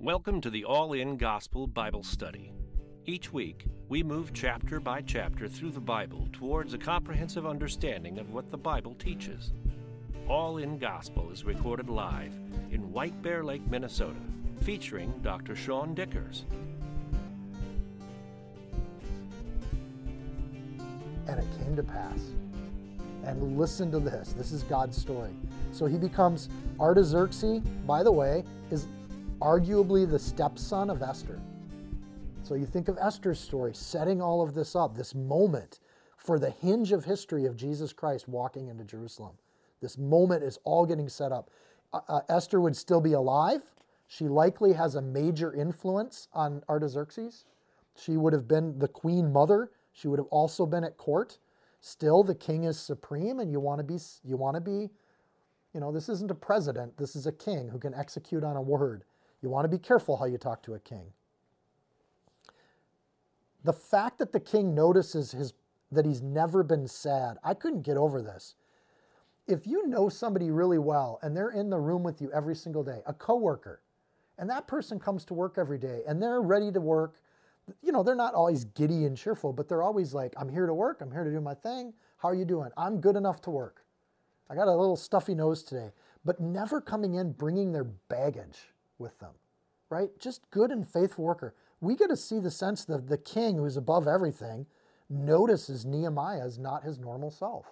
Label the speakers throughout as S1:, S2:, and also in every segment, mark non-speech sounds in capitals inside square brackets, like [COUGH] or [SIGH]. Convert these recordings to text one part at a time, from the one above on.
S1: Welcome to the All In Gospel Bible Study. Each week, we move chapter by chapter through the Bible towards a comprehensive understanding of what the Bible teaches. All In Gospel is recorded live in White Bear Lake, Minnesota, featuring Dr. Seann Dikkers.
S2: And it came to pass. And listen to this. This is God's story. So he becomes Artaxerxes, by the way, is arguably the stepson of Esther. So you think of Esther's story, setting all of this up, this moment for the hinge of history of Jesus Christ walking into Jerusalem. This moment is all getting set up. Uh, uh, Esther would still be alive. She likely has a major influence on Artaxerxes. She would have been the queen mother. She would have also been at court. Still, the king is supreme, and you want to be you want to be, you know, this isn't a president. This is a king who can execute on a word. You want to be careful how you talk to a king. The fact that the king notices his that he's never been sad, I couldn't get over this. If you know somebody really well and they're in the room with you every single day, a coworker, and that person comes to work every day and they're ready to work, you know, they're not always giddy and cheerful, but they're always like, I'm here to work, I'm here to do my thing. How are you doing? I'm good enough to work. I got a little stuffy nose today, but never coming in bringing their baggage with them, right? Just good and faithful worker. We get to see the sense that the king who's above everything notices Nehemiah is not his normal self.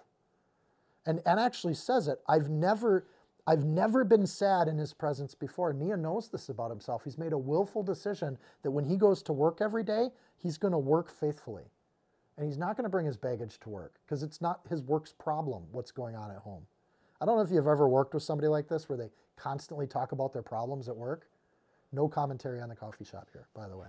S2: And, and actually says it. I've never, I've never been sad in his presence before. Nia knows this about himself. He's made a willful decision that when he goes to work every day, he's going to work faithfully. And he's not going to bring his baggage to work because it's not his work's problem what's going on at home. I don't know if you've ever worked with somebody like this where they constantly talk about their problems at work. No commentary on the coffee shop here, by the way.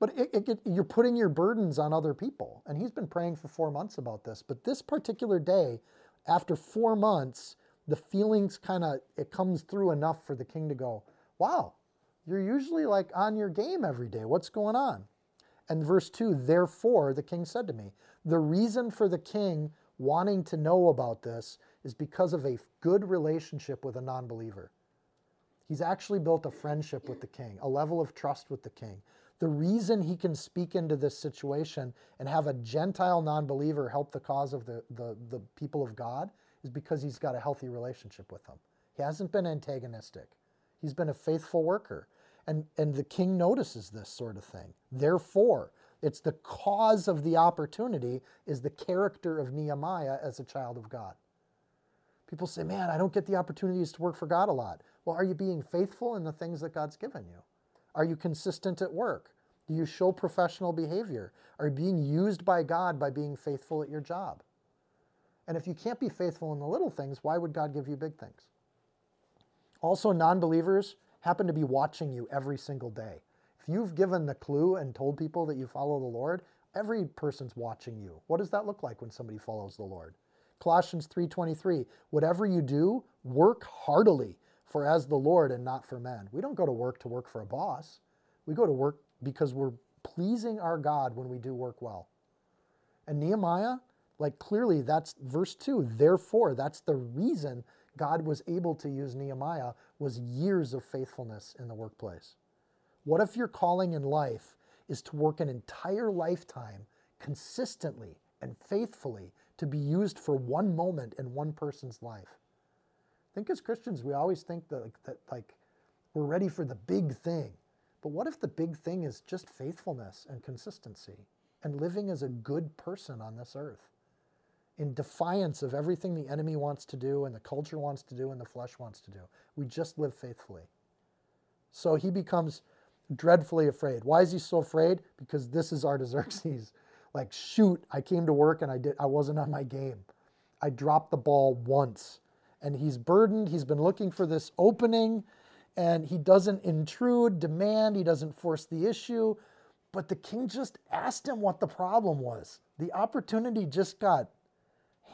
S2: But it, it, you're putting your burdens on other people. And he's been praying for four months about this. But this particular day, after four months, the feelings kind of, it comes through enough for the king to go, wow, you're usually like on your game every day. What's going on? And verse 2 Therefore, the king said to me, The reason for the king wanting to know about this is because of a good relationship with a non believer. He's actually built a friendship with the king, a level of trust with the king. The reason he can speak into this situation and have a Gentile non believer help the cause of the, the, the, people of God is because he's got a healthy relationship with them. He hasn't been antagonistic, he's been a faithful worker. And, and the king notices this sort of thing. Therefore, it's the cause of the opportunity is the character of Nehemiah as a child of God. People say, man, I don't get the opportunities to work for God a lot. Well, are you being faithful in the things that God's given you? Are you consistent at work? Do you show professional behavior? Are you being used by God by being faithful at your job? And if you can't be faithful in the little things, why would God give you big things? Also, non believers happen to be watching you every single day. If you've given the clue and told people that you follow the Lord, every person's watching you. What does that look like when somebody follows the Lord? Colossians 3:23, whatever you do, work heartily for as the Lord and not for men. We don't go to work to work for a boss. We go to work because we're pleasing our God when we do work well. And Nehemiah, like clearly that's verse 2, therefore that's the reason God was able to use Nehemiah was years of faithfulness in the workplace. What if your calling in life is to work an entire lifetime consistently and faithfully to be used for one moment in one person's life? I think as Christians, we always think that, that like we're ready for the big thing. But what if the big thing is just faithfulness and consistency and living as a good person on this earth in defiance of everything the enemy wants to do and the culture wants to do and the flesh wants to do? We just live faithfully. So he becomes dreadfully afraid. Why is he so afraid? Because this is Artaxerxes. [LAUGHS] Like, shoot, I came to work and I did I wasn't on my game. I dropped the ball once. And he's burdened. He's been looking for this opening and he doesn't intrude, demand, he doesn't force the issue. But the king just asked him what the problem was. The opportunity just got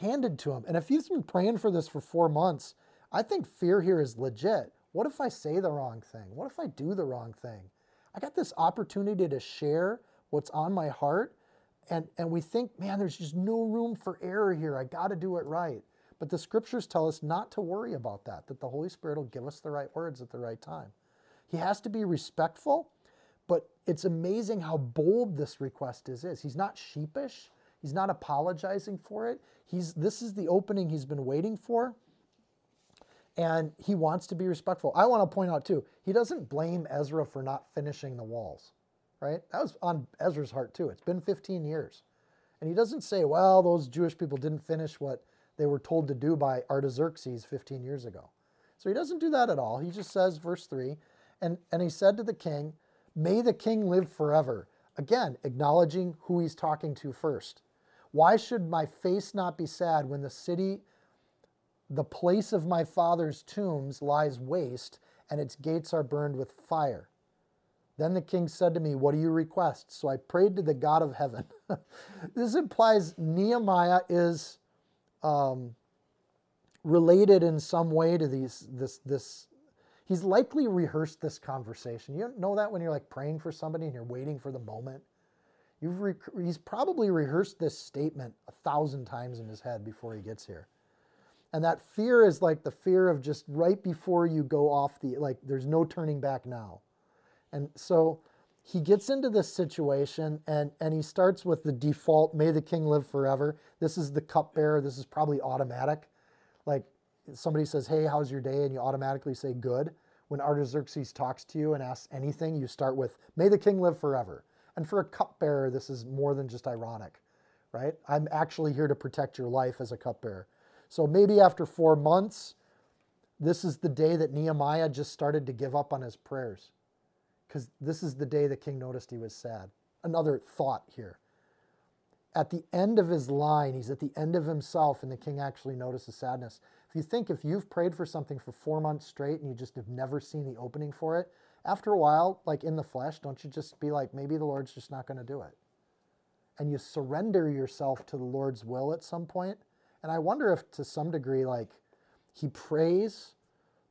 S2: handed to him. And if he's been praying for this for four months, I think fear here is legit. What if I say the wrong thing? What if I do the wrong thing? I got this opportunity to share what's on my heart, and, and we think, man, there's just no room for error here. I got to do it right. But the scriptures tell us not to worry about that, that the Holy Spirit will give us the right words at the right time. He has to be respectful, but it's amazing how bold this request is. is. He's not sheepish. He's not apologizing for it. He's this is the opening he's been waiting for. And he wants to be respectful. I want to point out too, he doesn't blame Ezra for not finishing the walls, right? That was on Ezra's heart too. It's been 15 years. And he doesn't say, well, those Jewish people didn't finish what they were told to do by Artaxerxes 15 years ago. So he doesn't do that at all. He just says, verse 3, and, and he said to the king, May the king live forever. Again, acknowledging who he's talking to first. Why should my face not be sad when the city, the place of my father's tombs, lies waste and its gates are burned with fire? Then the king said to me, What do you request? So I prayed to the God of heaven. [LAUGHS] this implies Nehemiah is um, related in some way to these this this he's likely rehearsed this conversation. You know that when you're like praying for somebody and you're waiting for the moment? You've rec- he's probably rehearsed this statement a thousand times in his head before he gets here. And that fear is like the fear of just right before you go off the, like, there's no turning back now. And so he gets into this situation and, and he starts with the default, may the king live forever. This is the cupbearer. This is probably automatic. Like somebody says, hey, how's your day? And you automatically say good. When Artaxerxes talks to you and asks anything, you start with, may the king live forever. And for a cupbearer, this is more than just ironic, right? I'm actually here to protect your life as a cupbearer. So maybe after four months, this is the day that Nehemiah just started to give up on his prayers. Because this is the day the king noticed he was sad. Another thought here. At the end of his line, he's at the end of himself, and the king actually notices sadness. If you think if you've prayed for something for four months straight and you just have never seen the opening for it, after a while, like in the flesh, don't you just be like, maybe the Lord's just not going to do it? And you surrender yourself to the Lord's will at some point. And I wonder if to some degree, like he prays,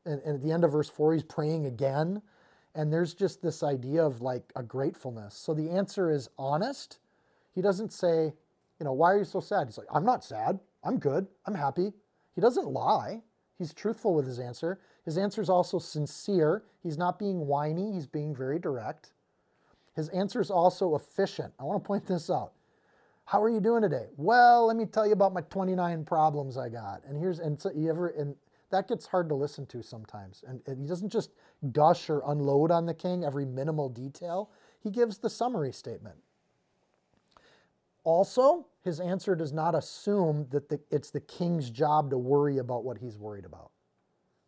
S2: and, and at the end of verse 4, he's praying again. And there's just this idea of like a gratefulness. So the answer is honest. He doesn't say, you know, why are you so sad? He's like, I'm not sad. I'm good. I'm happy. He doesn't lie. He's truthful with his answer. His answer is also sincere. He's not being whiny, he's being very direct. His answer is also efficient. I want to point this out. How are you doing today? Well, let me tell you about my 29 problems I got. And here's and so you ever and that gets hard to listen to sometimes. And, and he doesn't just gush or unload on the king every minimal detail. He gives the summary statement. Also, his answer does not assume that the, it's the king's job to worry about what he's worried about.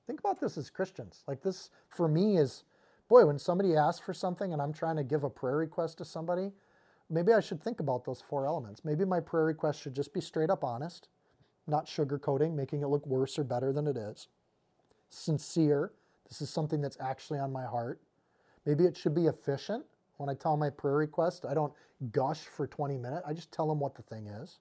S2: Think about this as Christians. Like this, for me, is boy, when somebody asks for something and I'm trying to give a prayer request to somebody, maybe I should think about those four elements. Maybe my prayer request should just be straight up honest, not sugarcoating, making it look worse or better than it is. Sincere, this is something that's actually on my heart. Maybe it should be efficient. When I tell my prayer request, I don't gush for 20 minutes. I just tell them what the thing is.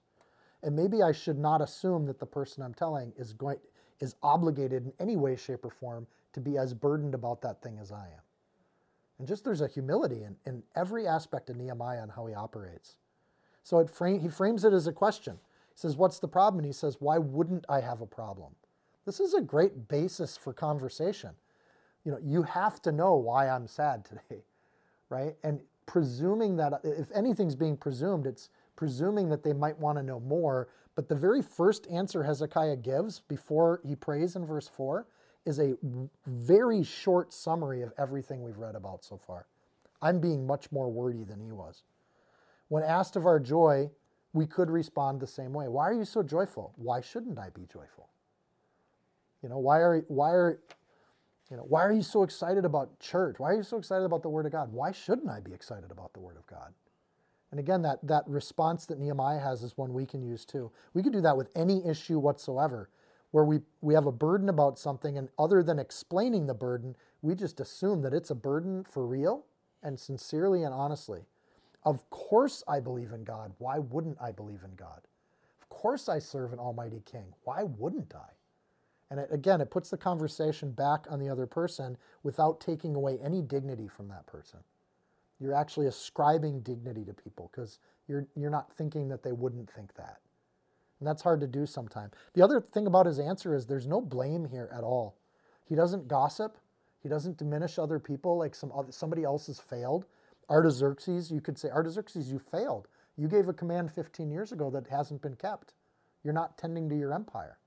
S2: And maybe I should not assume that the person I'm telling is going is obligated in any way, shape, or form to be as burdened about that thing as I am. And just there's a humility in, in every aspect of Nehemiah and how he operates. So it frame, he frames it as a question. He says, What's the problem? And he says, Why wouldn't I have a problem? This is a great basis for conversation. You know, you have to know why I'm sad today [LAUGHS] right? And presuming that if anything's being presumed, it's presuming that they might want to know more. But the very first answer Hezekiah gives before he prays in verse 4 is a very short summary of everything we've read about so far. I'm being much more wordy than he was. When asked of our joy, we could respond the same way. Why are you so joyful? Why shouldn't I be joyful? You know, why are why are you know, why are you so excited about church? Why are you so excited about the Word of God? Why shouldn't I be excited about the Word of God? And again, that, that response that Nehemiah has is one we can use too. We could do that with any issue whatsoever, where we, we have a burden about something, and other than explaining the burden, we just assume that it's a burden for real and sincerely and honestly. Of course, I believe in God. Why wouldn't I believe in God? Of course, I serve an Almighty King. Why wouldn't I? And it, again, it puts the conversation back on the other person without taking away any dignity from that person. You're actually ascribing dignity to people because you're, you're not thinking that they wouldn't think that. And that's hard to do sometimes. The other thing about his answer is there's no blame here at all. He doesn't gossip. He doesn't diminish other people like some other, somebody else has failed. Artaxerxes, you could say, Artaxerxes, you failed. You gave a command 15 years ago that hasn't been kept. You're not tending to your empire.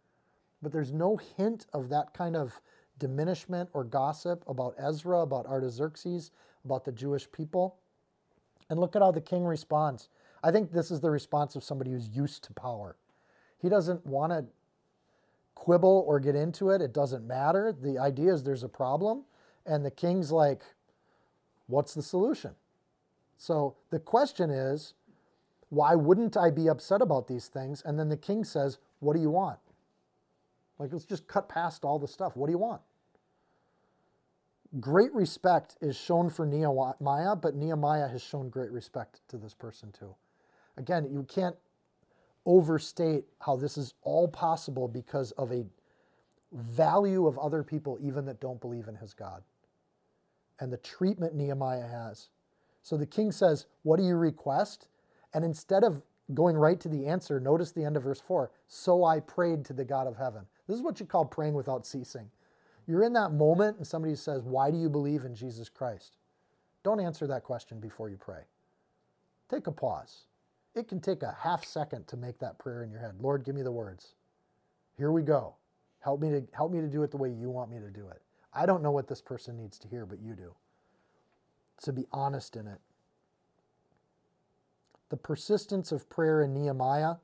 S2: But there's no hint of that kind of diminishment or gossip about Ezra, about Artaxerxes, about the Jewish people. And look at how the king responds. I think this is the response of somebody who's used to power. He doesn't want to quibble or get into it. It doesn't matter. The idea is there's a problem. And the king's like, what's the solution? So the question is, why wouldn't I be upset about these things? And then the king says, what do you want? Like, let's just cut past all the stuff. What do you want? Great respect is shown for Nehemiah, but Nehemiah has shown great respect to this person too. Again, you can't overstate how this is all possible because of a value of other people, even that don't believe in his God, and the treatment Nehemiah has. So the king says, What do you request? And instead of going right to the answer, notice the end of verse 4 So I prayed to the God of heaven. This is what you call praying without ceasing. You're in that moment and somebody says, Why do you believe in Jesus Christ? Don't answer that question before you pray. Take a pause. It can take a half second to make that prayer in your head. Lord, give me the words. Here we go. Help me to help me to do it the way you want me to do it. I don't know what this person needs to hear, but you do. To be honest in it. The persistence of prayer in Nehemiah,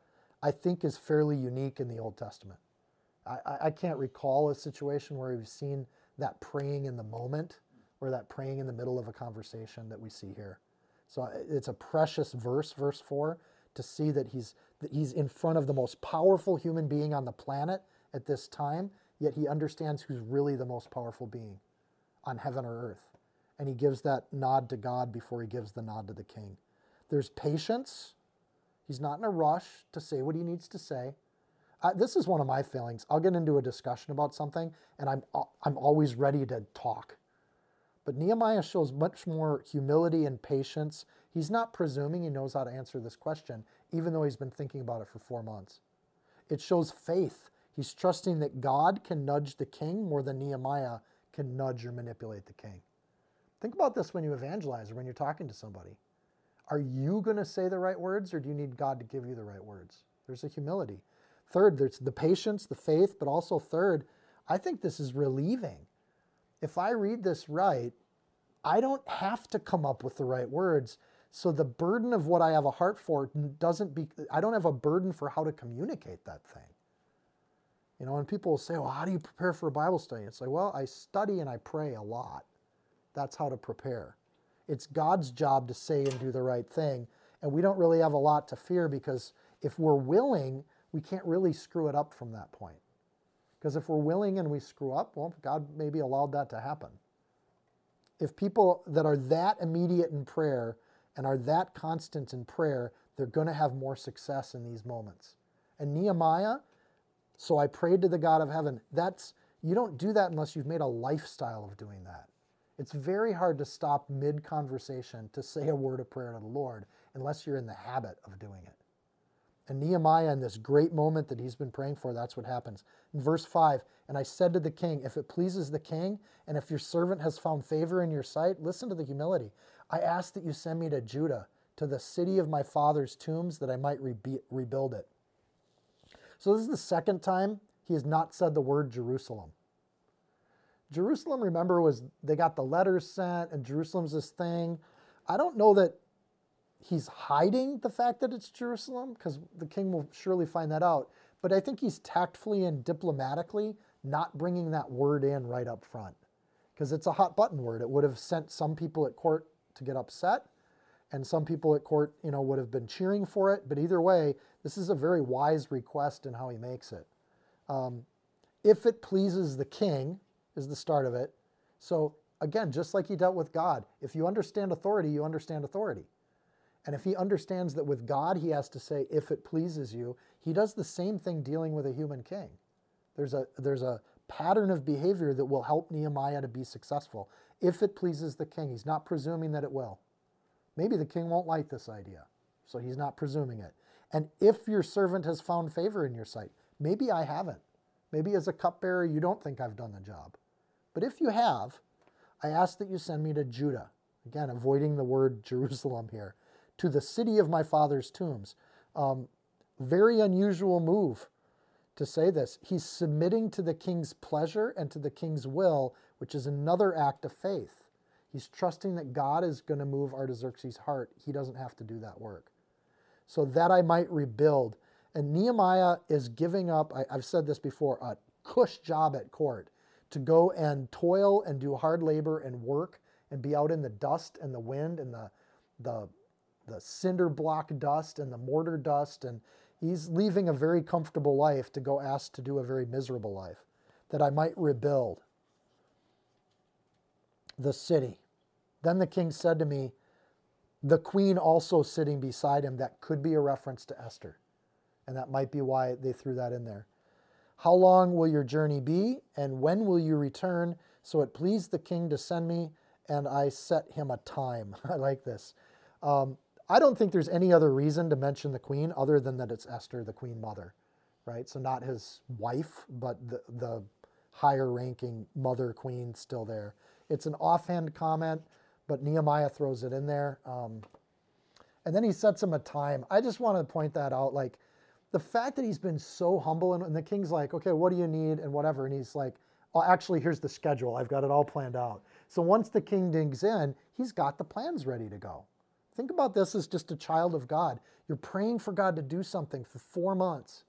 S2: I think, is fairly unique in the Old Testament. I, I can't recall a situation where we've seen that praying in the moment or that praying in the middle of a conversation that we see here. So uh, it's a precious verse, verse 4, to see that he's, that he's in front of the most powerful human being on the planet at this time, yet he understands who's really the most powerful being on heaven or earth. And he gives that nod to God before he gives the nod to the king. There's patience. He's not in a rush to say what he needs to say. This is one of my failings. I'll get into a discussion about something, and I'm uh, I'm always ready to talk. But Nehemiah shows much more humility and patience. He's not presuming he knows how to answer this question, even though he's been thinking about it for four months. It shows faith. He's trusting that God can nudge the king more than Nehemiah can nudge or manipulate the king. Think about this when you evangelize or when you're talking to somebody. Are you going to say the right words or do you need God to give you the right words? There's a humility. Third, there's the patience, the faith, but also third, I think this is relieving. If I read this right, I don't have to come up with the right words. So the burden of what I have a heart for doesn't be, I don't have a burden for how to communicate that thing. You know, and people will say, well, how do you prepare for a Bible study? It's like, well, I study and I pray a lot. That's how to prepare. It's God's job to say and do the right thing. And we don't really have a lot to fear because if we're willing, we can't really screw it up from that point. Because if we're willing and we screw up, well, God maybe allowed that to happen. If people that are that immediate in prayer and are that constant in prayer, they're going to have more success in these moments. And Nehemiah, so I prayed to the God of heaven. That's you don't do that unless you've made a lifestyle of doing that. It's very hard to stop mid conversation to say a word of prayer to the Lord unless you're in the habit of doing it. And Nehemiah, in this great moment that he's been praying for, that's what happens. In verse 5, and I said to the king, If it pleases the king, and if your servant has found favor in your sight, listen to the humility. I ask that you send me to Judah, to the city of my father's tombs, that I might re- rebuild it. So this is the second time he has not said the word Jerusalem. Jerusalem, remember, was they got the letters sent, and Jerusalem's this thing. I don't know that he's hiding the fact that it's Jerusalem because the king will surely find that out. But I think he's tactfully and diplomatically not bringing that word in right up front because it's a hot button word. It would have sent some people at court to get upset, and some people at court, you know, would have been cheering for it. But either way, this is a very wise request in how he makes it. Um, if it pleases the king, is the start of it. So again, just like he dealt with God, if you understand authority, you understand authority. And if he understands that with God he has to say, if it pleases you, he does the same thing dealing with a human king. There's a, there's a pattern of behavior that will help Nehemiah to be successful. If it pleases the king, he's not presuming that it will. Maybe the king won't like this idea, so he's not presuming it. And if your servant has found favor in your sight, maybe I haven't. Maybe as a cupbearer, you don't think I've done the job. But if you have, I ask that you send me to Judah. Again, avoiding the word [LAUGHS] Jerusalem here, to the city of my father's tombs. Um, very unusual move to say this. He's submitting to the king's pleasure and to the king's will, which is another act of faith. He's trusting that God is going to move Artaxerxes' heart. He doesn't have to do that work. So that I might rebuild. And Nehemiah is giving up, I, have said this before, a cush job at court to go and toil and do hard labor and work and be out in the dust and the wind and the, the, the cinder block dust and the mortar dust. And he's leaving a very comfortable life to go ask to do a very miserable life, that I might rebuild the city. Then the king said to me, the queen also sitting beside him, that could be a reference to Esther. And that might be why they threw that in there. How long will your journey be, and when will you return? So it pleased the king to send me, and I set him a time. [LAUGHS] I like this. Um, I don't think there's any other reason to mention the queen other than that it's Esther, the queen mother, right? So not his wife, but the, the higher ranking mother queen still there. It's an offhand comment, but Nehemiah throws it in there. Um, and then he sets him a time. I just want to point that out. Like, the fact that he's been so humble and, and, the king's like, okay, what do you need and whatever, and he's like, oh, actually, here's the schedule. I've got it all planned out. So once the king digs in, he's got the plans ready to go. Think about this as just a child of God. You're praying for God to do something for four months.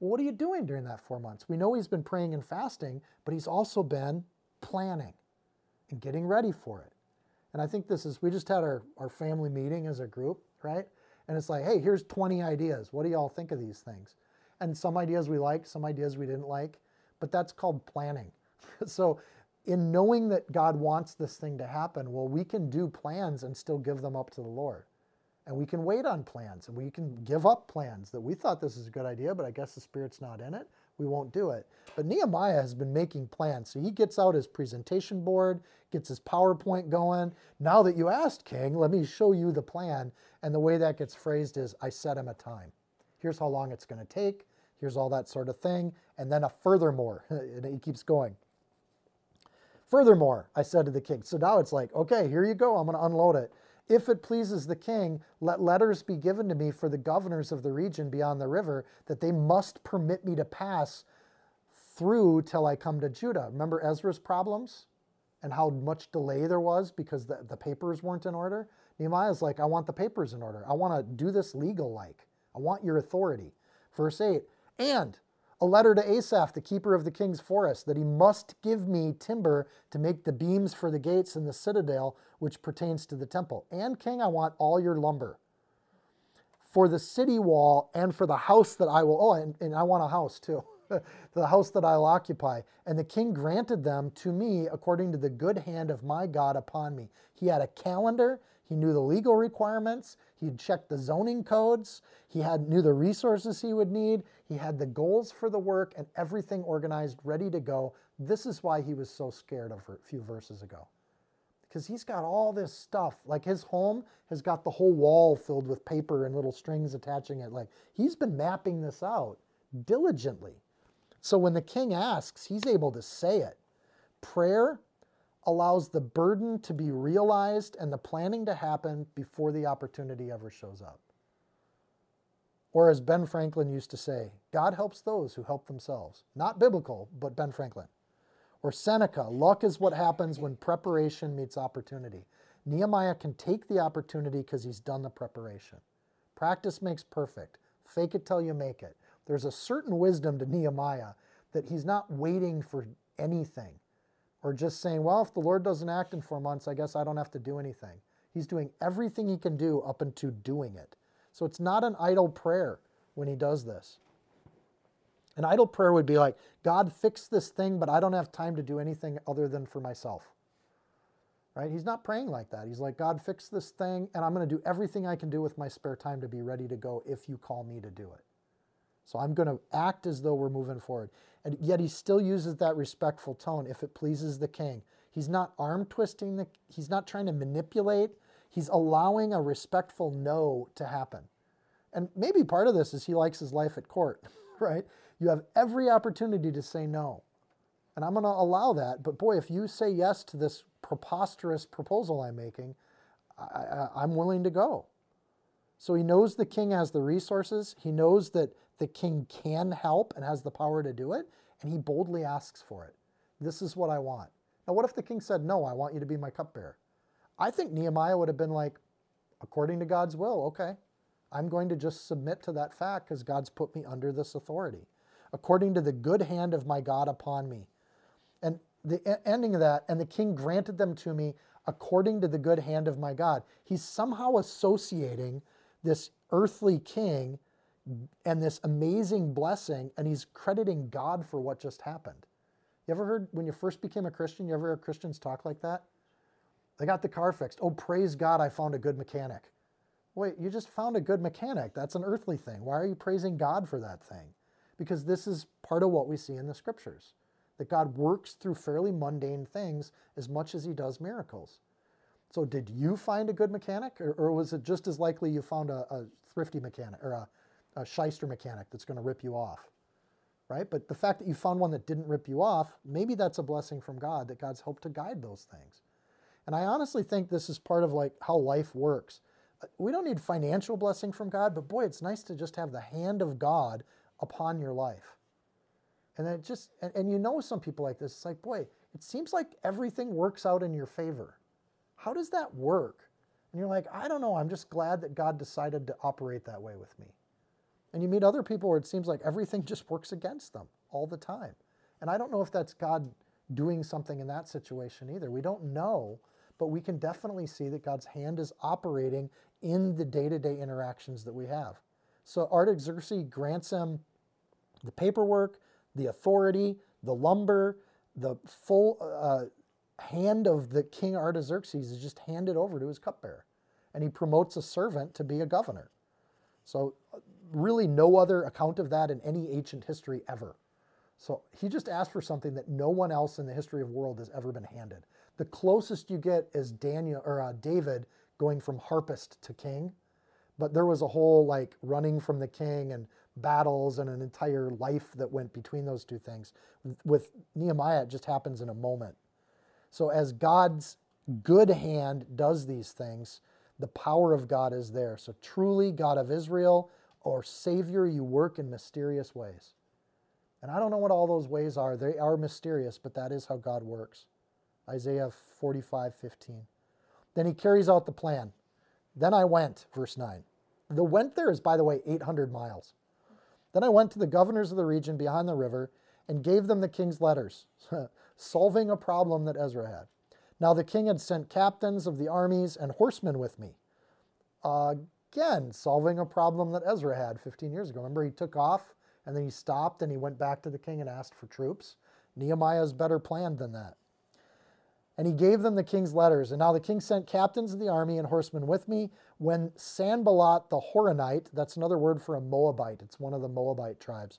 S2: Well, what are you doing during that four months? We know he's been praying and fasting, but he's also been planning and getting ready for it. And I think this is, we just had our, our family meeting as a group, right? And it's like, hey, here's 20 ideas. What do y'all think of these things? And some ideas we liked, some ideas we didn't like, but that's called planning. [LAUGHS] so, in knowing that God wants this thing to happen, well, we can do plans and still give them up to the Lord. And we can wait on plans and we can give up plans that we thought this is a good idea, but I guess the Spirit's not in it. We won't do it. But Nehemiah has been making plans. So he gets out his presentation board, gets his PowerPoint going. Now that you asked, King, let me show you the plan. And the way that gets phrased is I set him a time. Here's how long it's going to take. Here's all that sort of thing. And then a furthermore, [LAUGHS] and he keeps going. Furthermore, I said to the king. So now it's like, okay, here you go. I'm going to unload it. If it pleases the king, let letters be given to me for the governors of the region beyond the river, that they must permit me to pass through till I come to Judah. Remember Ezra's problems and how much delay there was because the, the papers weren't in order? Nehemiah's like, I want the papers in order. I want to do this legal like. I want your authority. Verse 8, and a letter to Asaph, the keeper of the king's forest, that he must give me timber to make the beams for the gates and the citadel, which pertains to the temple. And, king, I want all your lumber for the city wall and for the house that I will. Oh, and, and I want a house too. [LAUGHS] the house that I'll occupy. And the king granted them to me according to the good hand of my God upon me. He had a calendar, he knew the legal requirements, he had checked the zoning codes, he had knew the resources he would need, he had the goals for the work and everything organized, ready to go. This is why he was so scared of a few verses ago. Because he's got all this stuff. Like his home has got the whole wall filled with paper and little strings attaching it. Like he's been mapping this out diligently. So when the king asks, he's able to say it. Prayer allows the burden to be realized and the planning to happen before the opportunity ever shows up. Or as Ben Franklin used to say, God helps those who help themselves. Not biblical, but Ben Franklin. Or Seneca, luck is what happens when preparation meets opportunity. Nehemiah can take the opportunity because he's done the preparation. Practice makes perfect. Fake it till you make it. There's a certain wisdom to Nehemiah that he's not waiting for anything or just saying, well, if the Lord doesn't act in four months, I guess I don't have to do anything. He's doing everything he can do up into doing it. So it's not an idle prayer when he does this. An idle prayer would be like, God, fix this thing, but I don't have time to do anything other than for myself. Right? He's not praying like that. He's like, God, fix this thing, and I'm going to do everything I can do with my spare time to be ready to go if you call me to do it. So I'm going to act as though we're moving forward. And yet he still uses that respectful tone if it pleases the king. He's not arm twisting, the, he's not trying to manipulate. He's allowing a respectful no to happen. And maybe part of this is he likes his life at court, [LAUGHS] right? You have every opportunity to say no. And I'm going to allow that. But boy, if you say yes to this preposterous proposal I'm making, I, am willing to go. So he knows the king has the resources. He knows that the king can help and has the power to do it. And he boldly asks for it. This is what I want. Now, what if the king said, No, I want you to be my cupbearer? I think Nehemiah would have been like, According to God's will, okay, I'm going to just submit to that fact because God's put me under this authority. According to the good hand of my God upon me. And the ending of that, and the king granted them to me according to the good hand of my God. He's somehow associating this earthly king and this amazing blessing, and he's crediting God for what just happened. You ever heard when you first became a Christian, you ever heard Christians talk like that? They got the car fixed. Oh, praise God, I found a good mechanic. Wait, you just found a good mechanic. That's an earthly thing. Why are you praising God for that thing? Because this is part of what we see in the scriptures that God works through fairly mundane things as much as he does miracles. So, did you find a good mechanic, or, or was it just as likely you found a, a thrifty mechanic or a, a shyster mechanic that's going to rip you off? Right? But the fact that you found one that didn't rip you off, maybe that's a blessing from God that God's helped to guide those things. And I honestly think this is part of like how life works. Uh, we don't need financial blessing from God, but boy, it's nice to just have the hand of God upon your life. And then it just, and, and you know some people like this, it's like, boy, it seems like everything works out in your favor. How does that work? And you're like, I don't know, I'm just glad that God decided to operate that way with me. And you meet other people where it seems like everything [LAUGHS] just works against them all the time. And I don't know if that's God doing something in that situation either. We don't know, but we can definitely see that God's hand is operating in the day to day interactions that we have. So Artaxerxes grants him the paperwork, the authority, the lumber, the full uh, hand of the king Artaxerxes is just handed over to his cupbearer. And he promotes a servant to be a governor. So, really, no other account of that in any ancient history ever. So, he just asked for something that no one else in the history of world has ever been handed. The closest you get is Daniel or uh, David going from harpist to king, but there was a whole like running from the king and battles and an entire life that went between those two things. With Nehemiah, it just happens in a moment. So, as God's good hand does these things, the power of God is there. So, truly, God of Israel or Savior, you work in mysterious ways. And I don't know what all those ways are. They are mysterious, but that is how God works. Isaiah 45 15. Then he carries out the plan. Then I went, verse 9. The went there is, by the way, 800 miles. Then I went to the governors of the region behind the river and gave them the king's letters, [LAUGHS] solving a problem that Ezra had. Now the king had sent captains of the armies and horsemen with me. Uh, Again, solving a problem that Ezra had 15 years ago. Remember, he took off and then he stopped and he went back to the king and asked for troops. Nehemiah's better planned than that. And he gave them the king's letters. And now the king sent captains of the army and horsemen with me. When Sanballat the Horonite, that's another word for a Moabite, it's one of the Moabite tribes,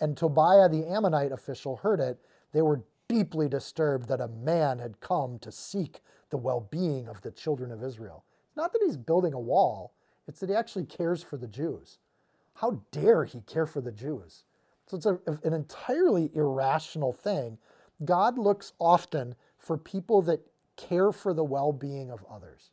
S2: and Tobiah the Ammonite official heard it, they were deeply disturbed that a man had come to seek the well being of the children of Israel. It's not that he's building a wall, it's that he actually cares for the Jews. How dare he care for the Jews? So it's a, an entirely irrational thing. God looks often for people that care for the well being of others.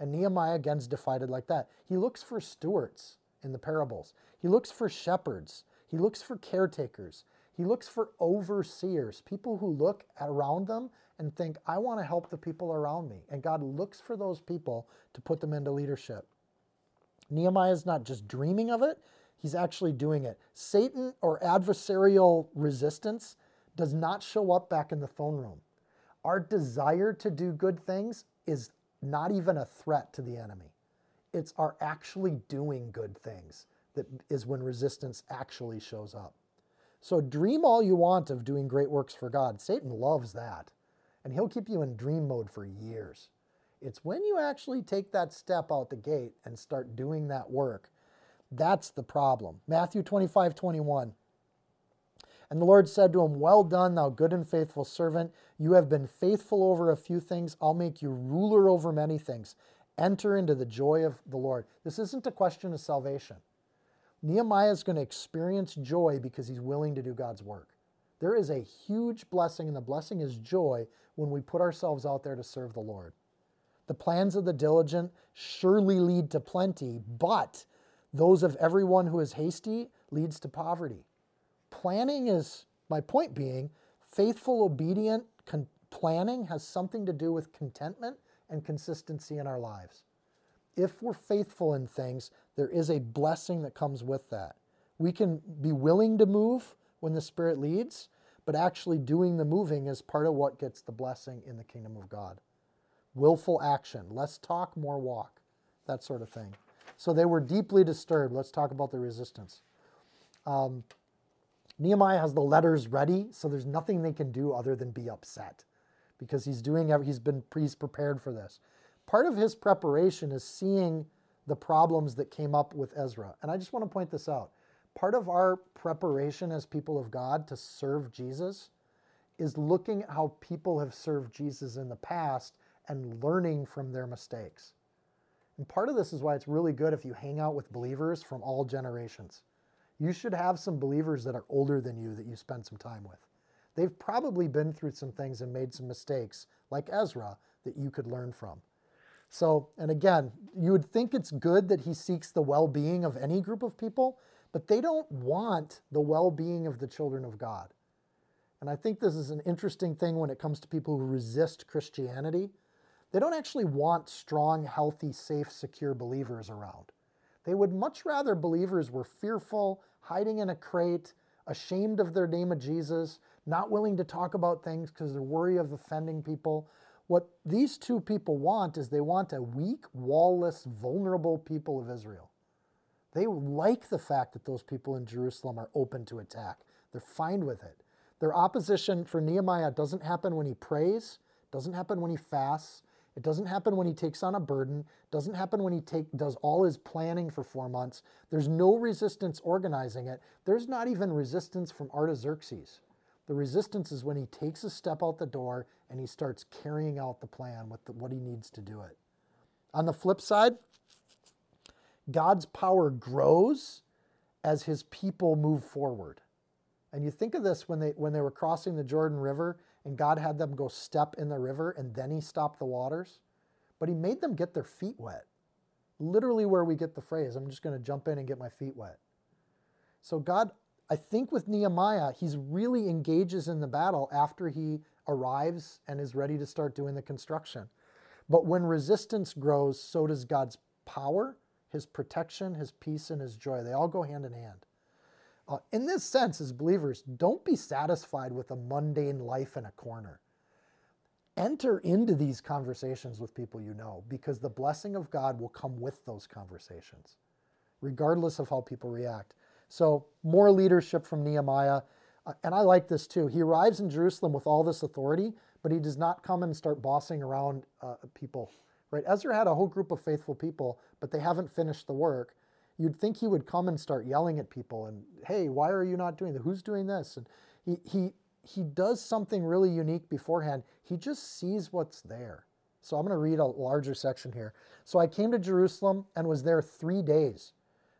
S2: And Nehemiah again is divided like that. He looks for stewards in the parables, he looks for shepherds, he looks for caretakers, he looks for overseers, people who look around them and think, I want to help the people around me. And God looks for those people to put them into leadership. Nehemiah is not just dreaming of it, he's actually doing it. Satan or adversarial resistance does not show up back in the phone room. Our desire to do good things is not even a threat to the enemy. It's our actually doing good things that is when resistance actually shows up. So dream all you want of doing great works for God. Satan loves that. And he'll keep you in dream mode for years. It's when you actually take that step out the gate and start doing that work. That's the problem. Matthew 25, 21. And the Lord said to him, Well done, thou good and faithful servant. You have been faithful over a few things. I'll make you ruler over many things. Enter into the joy of the Lord. This isn't a question of salvation. Nehemiah is going to experience joy because he's willing to do God's work. There is a huge blessing, and the blessing is joy when we put ourselves out there to serve the Lord. The plans of the diligent surely lead to plenty, but those of everyone who is hasty leads to poverty. Planning is, my point being, faithful, obedient planning has something to do with contentment and consistency in our lives. If we're faithful in things, there is a blessing that comes with that. We can be willing to move when the Spirit leads, but actually doing the moving is part of what gets the blessing in the kingdom of God. Willful action, less talk, more walk, that sort of thing. So they were deeply disturbed. Let's talk about the resistance. Um, Nehemiah has the letters ready, so there's nothing they can do other than be upset because he's doing he's been he's prepared for this. Part of his preparation is seeing the problems that came up with Ezra. And I just want to point this out. Part of our preparation as people of God to serve Jesus is looking at how people have served Jesus in the past and learning from their mistakes. And part of this is why it's really good if you hang out with believers from all generations. You should have some believers that are older than you that you spend some time with. They've probably been through some things and made some mistakes, like Ezra, that you could learn from. So, and again, you would think it's good that he seeks the well being of any group of people, but they don't want the well being of the children of God. And I think this is an interesting thing when it comes to people who resist Christianity. They don't actually want strong, healthy, safe, secure believers around. They would much rather believers were fearful, hiding in a crate, ashamed of their name of Jesus, not willing to talk about things because they're worried of offending people. What these two people want is they want a weak, wallless, vulnerable people of Israel. They like the fact that those people in Jerusalem are open to attack. They're fine with it. Their opposition for Nehemiah doesn't happen when he prays, doesn't happen when he fasts, it doesn't happen when he takes on a burden, doesn't happen when he take, does all his planning for four months. There's no resistance organizing it. There's not even resistance from Artaxerxes. The resistance is when he takes a step out the door and he starts carrying out the plan with the, what he needs to do it. On the flip side, God's power grows as his people move forward. And you think of this when they when they were crossing the Jordan River and God had them go step in the river and then he stopped the waters, but he made them get their feet wet. Literally where we get the phrase, I'm just going to jump in and get my feet wet. So God I think with Nehemiah, he's really engages in the battle after he arrives and is ready to start doing the construction. But when resistance grows, so does God's power, his protection, his peace, and his joy. They all go hand in hand. Uh, in this sense, as believers, don't be satisfied with a mundane life in a corner. Enter into these conversations with people you know because the blessing of God will come with those conversations, regardless of how people react. So, more leadership from Nehemiah. Uh, and I like this too. He arrives in Jerusalem with all this authority, but he does not come and start bossing around uh, people. Right? Ezra had a whole group of faithful people, but they haven't finished the work. You'd think he would come and start yelling at people and, hey, why are you not doing that? Who's doing this? And he, he, he does something really unique beforehand. He just sees what's there. So I'm going to read a larger section here. So I came to Jerusalem and was there three days.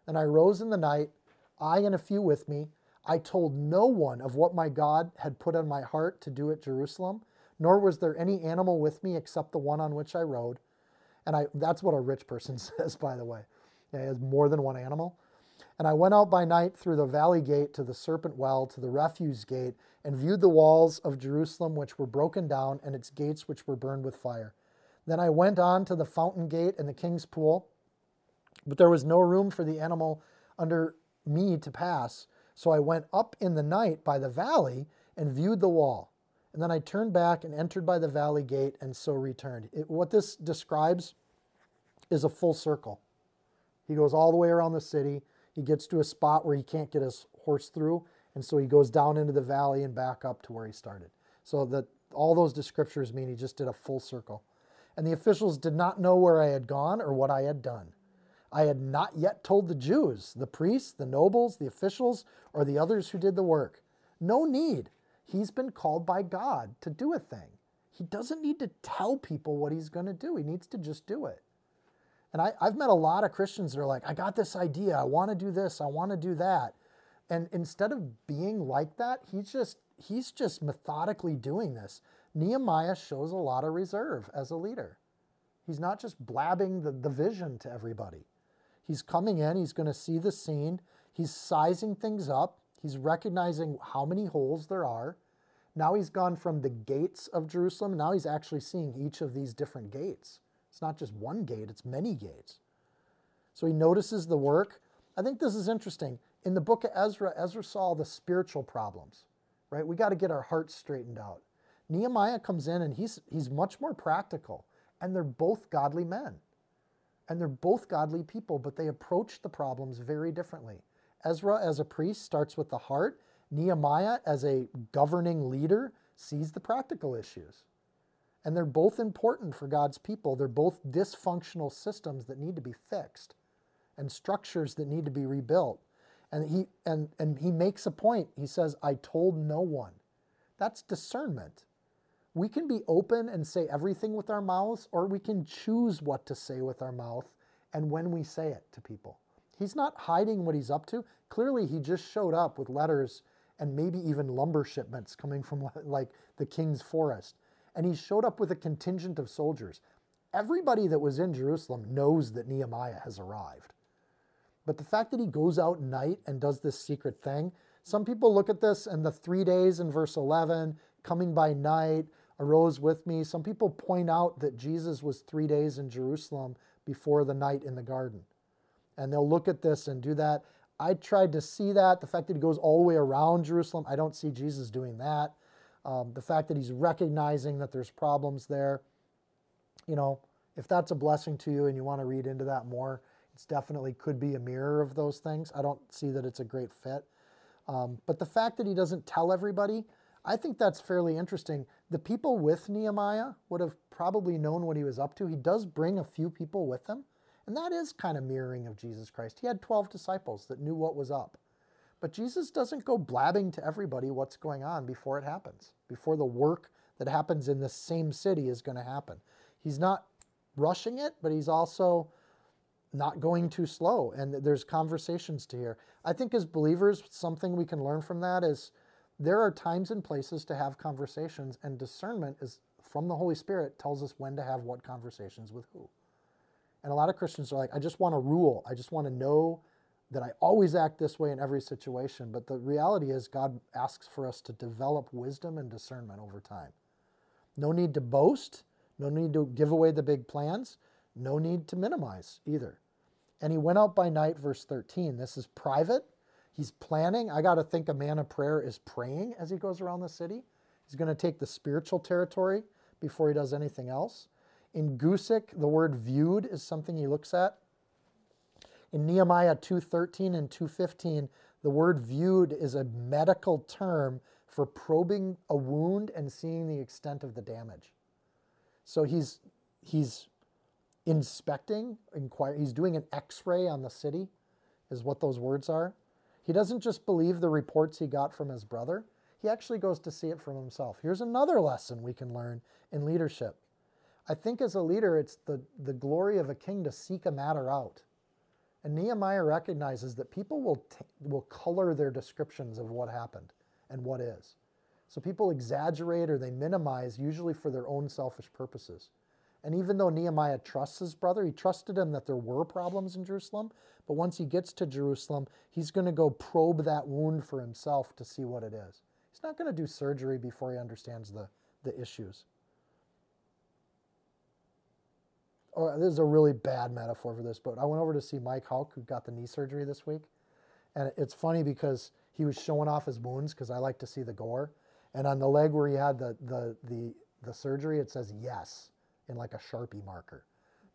S2: And I rose in the night I and a few with me, I told no one of what my God had put on my heart to do at Jerusalem, nor was there any animal with me except the one on which I rode. And I, that's what a rich person [LAUGHS] says, by the way. He has more than one animal. And I went out by night through the valley gate to the serpent well, to the refuse gate, and viewed the walls of Jerusalem, which were broken down, and its gates, which were burned with fire. Then I went on to the fountain gate and the king's pool, but there was no room for the animal under me to pass. So I went up in the night by the valley and viewed the wall. And then I turned back and entered by the valley gate and so returned. It, what this describes is a full circle. He goes all the way around the city. He gets to a spot where he can't get his horse through. And so he goes down into the valley and back up to where he started. So that all those descriptors mean he just did a full circle. And the officials did not know where I had gone or what I had done. I had not yet told the Jews, the priests, the nobles, the officials, or the others who did the work. No need. He's been called by God to do a thing. He doesn't need to tell people what he's going to do, he needs to just do it. And I, have met a lot of Christians that are like, I got this idea. I want to do this. I want to do that. And instead of being like that, he's just he's just methodically doing this. Nehemiah shows a lot of reserve as a leader. He's not just blabbing the, the vision to everybody. He's coming in, he's going to see the scene, he's sizing things up, he's recognizing how many holes there are. Now he's gone from the gates of Jerusalem, now he's actually seeing each of these different gates. It's not just one gate, it's many gates. So he notices the work. I think this is interesting. In the book of Ezra, Ezra saw the spiritual problems, right? We got to get our hearts straightened out. Nehemiah comes in and he's, he's much more practical, and they're both godly men. And they're both godly people, but they approach the problems very differently. Ezra, as a priest, starts with the heart. Nehemiah, as a governing leader, sees the practical issues. And they're both important for God's people. They're both dysfunctional systems that need to be fixed and structures that need to be rebuilt. And he, and, and he makes a point. He says, I told no one. That's discernment. We can be open and say everything with our mouths, or we can choose what to say with our mouth and when we say it to people. He's not hiding what he's up to. Clearly, he just showed up with letters and maybe even lumber shipments coming from [LAUGHS] like the king's forest. And he showed up with a contingent of soldiers. Everybody that was in Jerusalem knows that Nehemiah has arrived. But the fact that he goes out night and does this secret thing, some people look at this and the three days in verse 11, coming by night, arose with me. Some people point out that Jesus was three days in Jerusalem before the night in the garden. And they'll look at this and do that. I tried to see that. The fact that he goes all the way around Jerusalem, I don't see Jesus doing that. Um, the fact that he's recognizing that there's problems there, you know, if that's a blessing to you and you want to read into that more, it's definitely could be a mirror of those things. I don't see that it's a great fit. Um, but the fact that he doesn't tell everybody, I think that's fairly interesting. The people with Nehemiah would have probably known what he was up to. He does bring a few people with him, and that is kind of mirroring of Jesus Christ. He had 12 disciples that knew what was up. But Jesus doesn't go blabbing to everybody what's going on before it happens, before the work that happens in the same city is going to happen. He's not rushing it, but he's also not going too slow. And there's conversations to hear. I think as believers, something we can learn from that is there are times and places to have conversations, and discernment is from the Holy Spirit tells us when to have what conversations with who. And a lot of Christians are like, I just want a rule. I just want to know that I always act this way in every situation. But the reality is, God asks for us to develop wisdom and discernment over time. No need to boast, no need to give away the big plans, no need to minimize either. And he went out by night, verse 13. This is private. He's planning. I got to think a man of prayer is praying as he goes around the city. He's going to take the spiritual territory before he does anything else. In Guzik, the word viewed is something he looks at. In Nehemiah 2:13 and 2:15, the word viewed is a medical term for probing a wound and seeing the extent of the damage. So he's he's inspecting, inquire, he's doing an x-ray on the city is what those words are. He doesn't just believe the reports he got from his brother. He actually goes to see it from himself. Here's another lesson we can learn in leadership. I think as a leader, it's the, the glory of a king to seek a matter out. And Nehemiah recognizes that people will, will color their descriptions of what happened and what is. So people exaggerate or they minimize, usually for their own selfish purposes. And even though Nehemiah trusts his brother, he trusted him that there were problems in Jerusalem. But once he gets to Jerusalem, he's going to go probe that wound for himself to see what it is. He's not going to do surgery before he understands the, the issues. Oh, this is a really bad metaphor for this, but I went over to see Mike Hulk, who got the knee surgery this week. And it's funny because he was showing off his wounds because I like to see the gore. And on the leg where he had the, the, the, the surgery, it says yes in like a Sharpie marker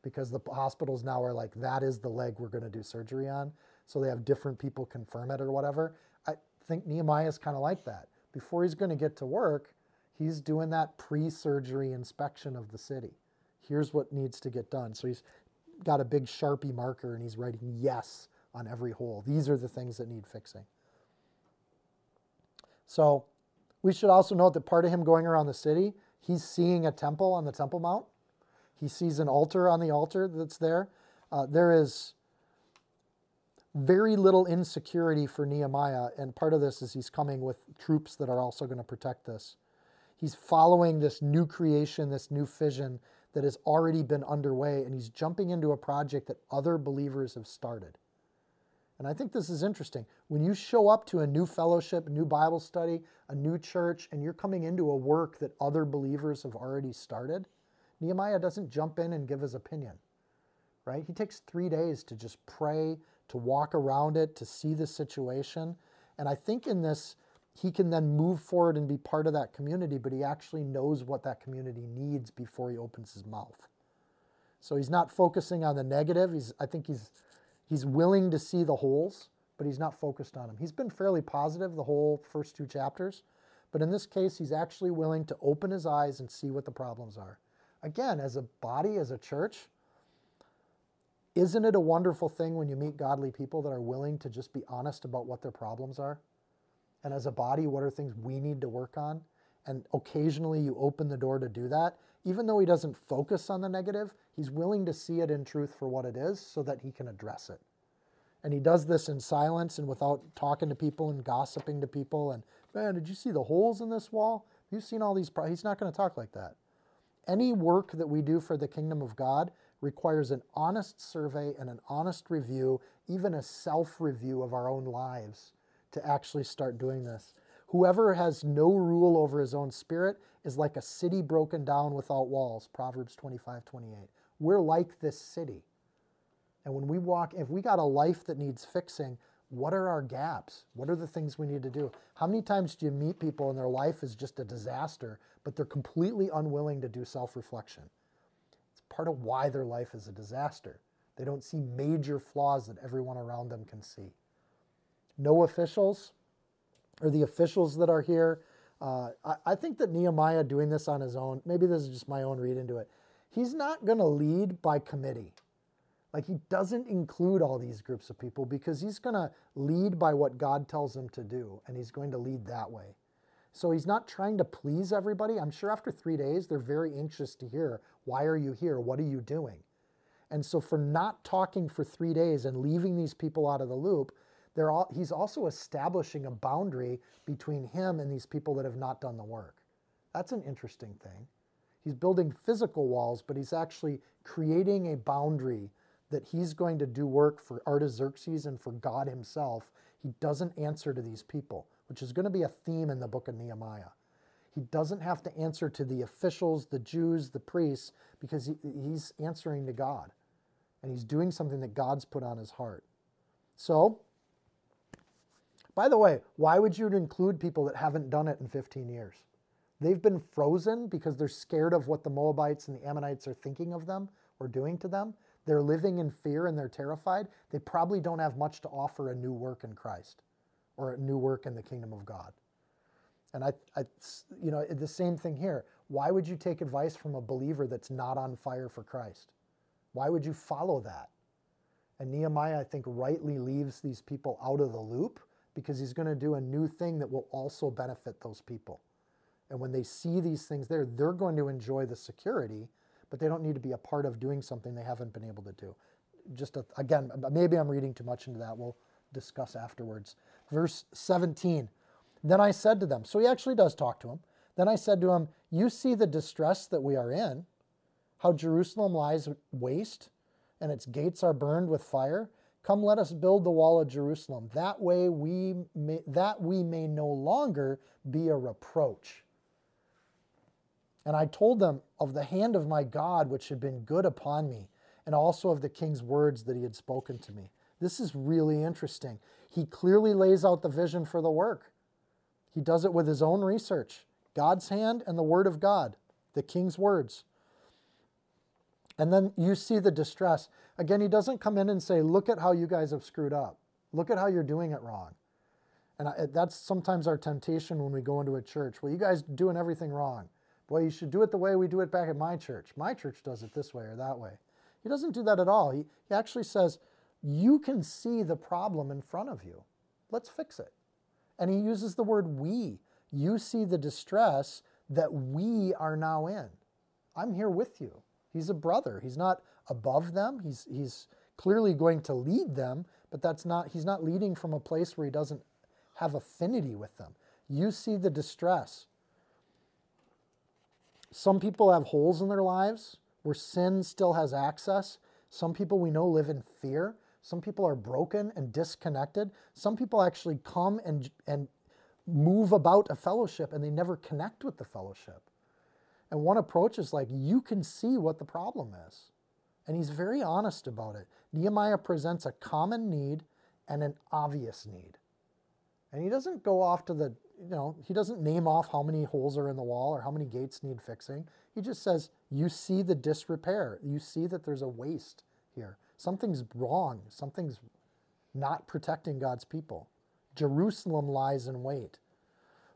S2: because the hospitals now are like, that is the leg we're going to do surgery on. So they have different people confirm it or whatever. I think Nehemiah is kind of like that. Before he's going to get to work, he's doing that pre surgery inspection of the city. Here's what needs to get done. So he's got a big Sharpie marker and he's writing yes on every hole. These are the things that need fixing. So we should also note that part of him going around the city, he's seeing a temple on the Temple Mount. He sees an altar on the altar that's there. Uh, there is very little insecurity for Nehemiah, and part of this is he's coming with troops that are also going to protect this. He's following this new creation, this new vision that has already been underway, and he's jumping into a project that other believers have started. And I think this is interesting. When you show up to a new fellowship, a new Bible study, a new church, and you're coming into a work that other believers have already started, Nehemiah doesn't jump in and give his opinion, right? He takes three days to just pray, to walk around it, to see the situation. And I think in this, he can then move forward and be part of that community, but he actually knows what that community needs before he opens his mouth. So he's not focusing on the negative. He's, I think he's, he's willing to see the holes, but he's not focused on them. He's been fairly positive the whole first two chapters, but in this case, he's actually willing to open his eyes and see what the problems are. Again, as a body, as a church, isn't it a wonderful thing when you meet godly people that are willing to just be honest about what their problems are? And as a body, what are things we need to work on? And occasionally you open the door to do that. Even though he doesn't focus on the negative, he's willing to see it in truth for what it is so that he can address it. And he does this in silence and without talking to people and gossiping to people. And man, did you see the holes in this wall? You've seen all these. He's not going to talk like that. Any work that we do for the kingdom of God requires an honest survey and an honest review, even a self review of our own lives to actually start doing this. Whoever has no rule over his own spirit is like a city broken down without walls. Proverbs 25, 28. We're like this city. And when we walk, if we got a life that needs fixing, what are our gaps? What are the things we need to do? How many times do you meet people and their life is just a disaster, but they're completely unwilling to do self reflection? It's part of why their life is a disaster. They don't see major flaws that everyone around them can see no officials, or the officials that are here. Uh, I, I, think that Nehemiah doing this on his own, maybe this is just my own read into it, he's not going to lead by committee. Like he doesn't include all these groups of people because he's going to lead by what God tells him to do, and he's going to lead that way. So he's not trying to please everybody. I'm sure after three days, they're very anxious to hear, why are you here? What are you doing? And so for not talking for three days and leaving these people out of the loop, all, he's also establishing a boundary between him and these people that have not done the work. That's an interesting thing. He's building physical walls, but he's actually creating a boundary that he's going to do work for Artaxerxes and for God himself. He doesn't answer to these people, which is going to be a theme in the book of Nehemiah. He doesn't have to answer to the officials, the Jews, the priests, because he, he's answering to God. And he's doing something that God's put on his heart. So, by the way, why would you include people that haven't done it in 15 years? They've been frozen because they're scared of what the Moabites and the Ammonites are thinking of them or doing to them. They're living in fear and they're terrified. They probably don't have much to offer a new work in Christ or a new work in the kingdom of God. And I, I, you know, the same thing here. Why would you take advice from a believer that's not on fire for Christ? Why would you follow that? And Nehemiah, I think, rightly leaves these people out of the loop because he's going to do a new thing that will also benefit those people. And when they see these things there, they're going to enjoy the security, but they don't need to be a part of doing something they haven't been able to do. Just a, again, maybe I'm reading too much into that. We'll discuss afterwards. Verse 17. Then I said to them, so he actually does talk to him. Then I said to him, You see the distress that we are in, how Jerusalem lies waste, and its gates are burned with fire. Come, let us build the wall of Jerusalem. That way we may, that we may no longer be a reproach. And I told them of the hand of my God, which had been good upon me, and also of the king's words that he had spoken to me. This is really interesting. He clearly lays out the vision for the work. He does it with his own research God's hand and the word of God, the king's words. And then you see the distress. Again, he doesn't come in and say, Look at how you guys have screwed up. Look at how you're doing it wrong. And I, that's sometimes our temptation when we go into a church. Well, you guys doing everything wrong. Boy, you should do it the way we do it back at my church. My church does it this way or that way. He doesn't do that at all. He, he actually says, You can see the problem in front of you. Let's fix it. And he uses the word we. You see the distress that we are now in. I'm here with you. He's a brother. He's not above them. He's, he's clearly going to lead them, but that's not, he's not leading from a place where he doesn't have affinity with them. You see the distress. Some people have holes in their lives where sin still has access. Some people we know live in fear. Some people are broken and disconnected. Some people actually come and, and move about a fellowship and they never connect with the fellowship. And one approach is like, you can see what the problem is. And he's very honest about it. Nehemiah presents a common need and an obvious need. And he doesn't go off to the, you know, he doesn't name off how many holes are in the wall or how many gates need fixing. He just says, you see the disrepair. You see that there's a waste here. Something's wrong. Something's not protecting God's people. Jerusalem lies in wait.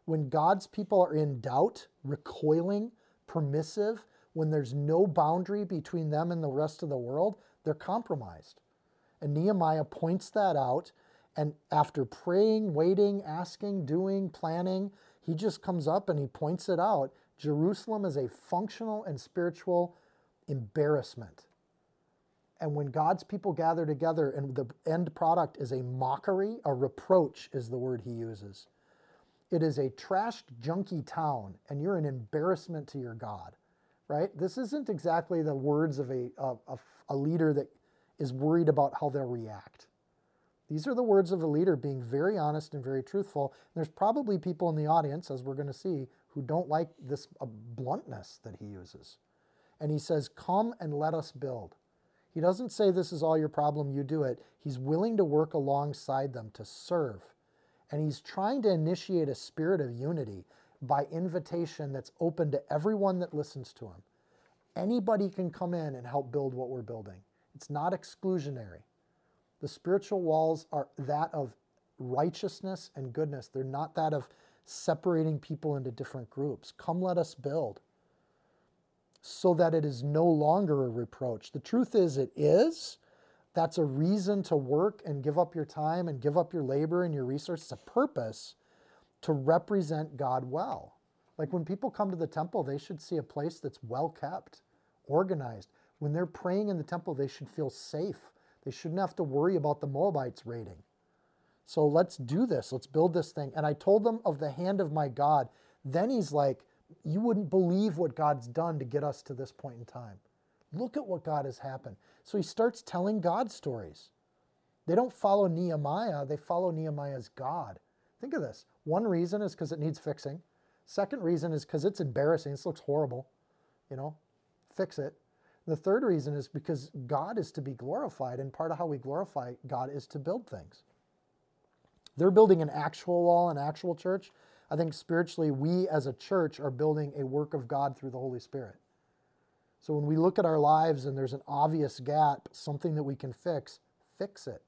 S2: When God's people are in doubt, recoiling, permissive, when there's no boundary between them and the rest of the world, they're compromised. And Nehemiah points that out. And after praying, waiting, asking, doing, planning, he just comes up and he points it out. Jerusalem is a functional and spiritual embarrassment. And when God's people gather together and the end product is a mockery, a reproach is the word he uses. It is a trashed, junky town, and you're an embarrassment to your God, right? This isn't exactly the words of a, a, a leader that is worried about how they'll react. These are the words of a leader being very honest and very truthful. And there's probably people in the audience, as we're going to see, who don't like this uh, bluntness that he uses. And he says, Come and let us build. He doesn't say this is all your problem, you do it. He's willing to work alongside them to serve. And he's trying to initiate a spirit of unity by invitation that's open to everyone that listens to him. Anybody can come in and help build what we're building. It's not exclusionary. The spiritual walls are that of righteousness and goodness. They're not that of separating people into different groups. Come, let us build so that it is no longer a reproach. The truth is, it is. That's a reason to work and give up your time and give up your labor and your resources, a purpose to represent God well. Like when people come to the temple, they should see a place that's well kept, organized. When they're praying in the temple, they should feel safe. They shouldn't have to worry about the Moabites raiding. So let's do this. Let's build this thing. And I told them of the hand of my God. Then he's like, you wouldn't believe what God's done to get us to this point in time. Look at what God has happened. So he starts telling God stories. They don't follow Nehemiah, they follow Nehemiah's God. Think of this. One reason is because it needs fixing. Second reason is because it's embarrassing. This looks horrible. You know, fix it. The third reason is because God is to be glorified, and part of how we glorify God is to build things. They're building an actual wall, an actual church. I think spiritually, we as a church are building a work of God through the Holy Spirit. So when we look at our lives and there's an obvious gap, something that we can fix, fix it.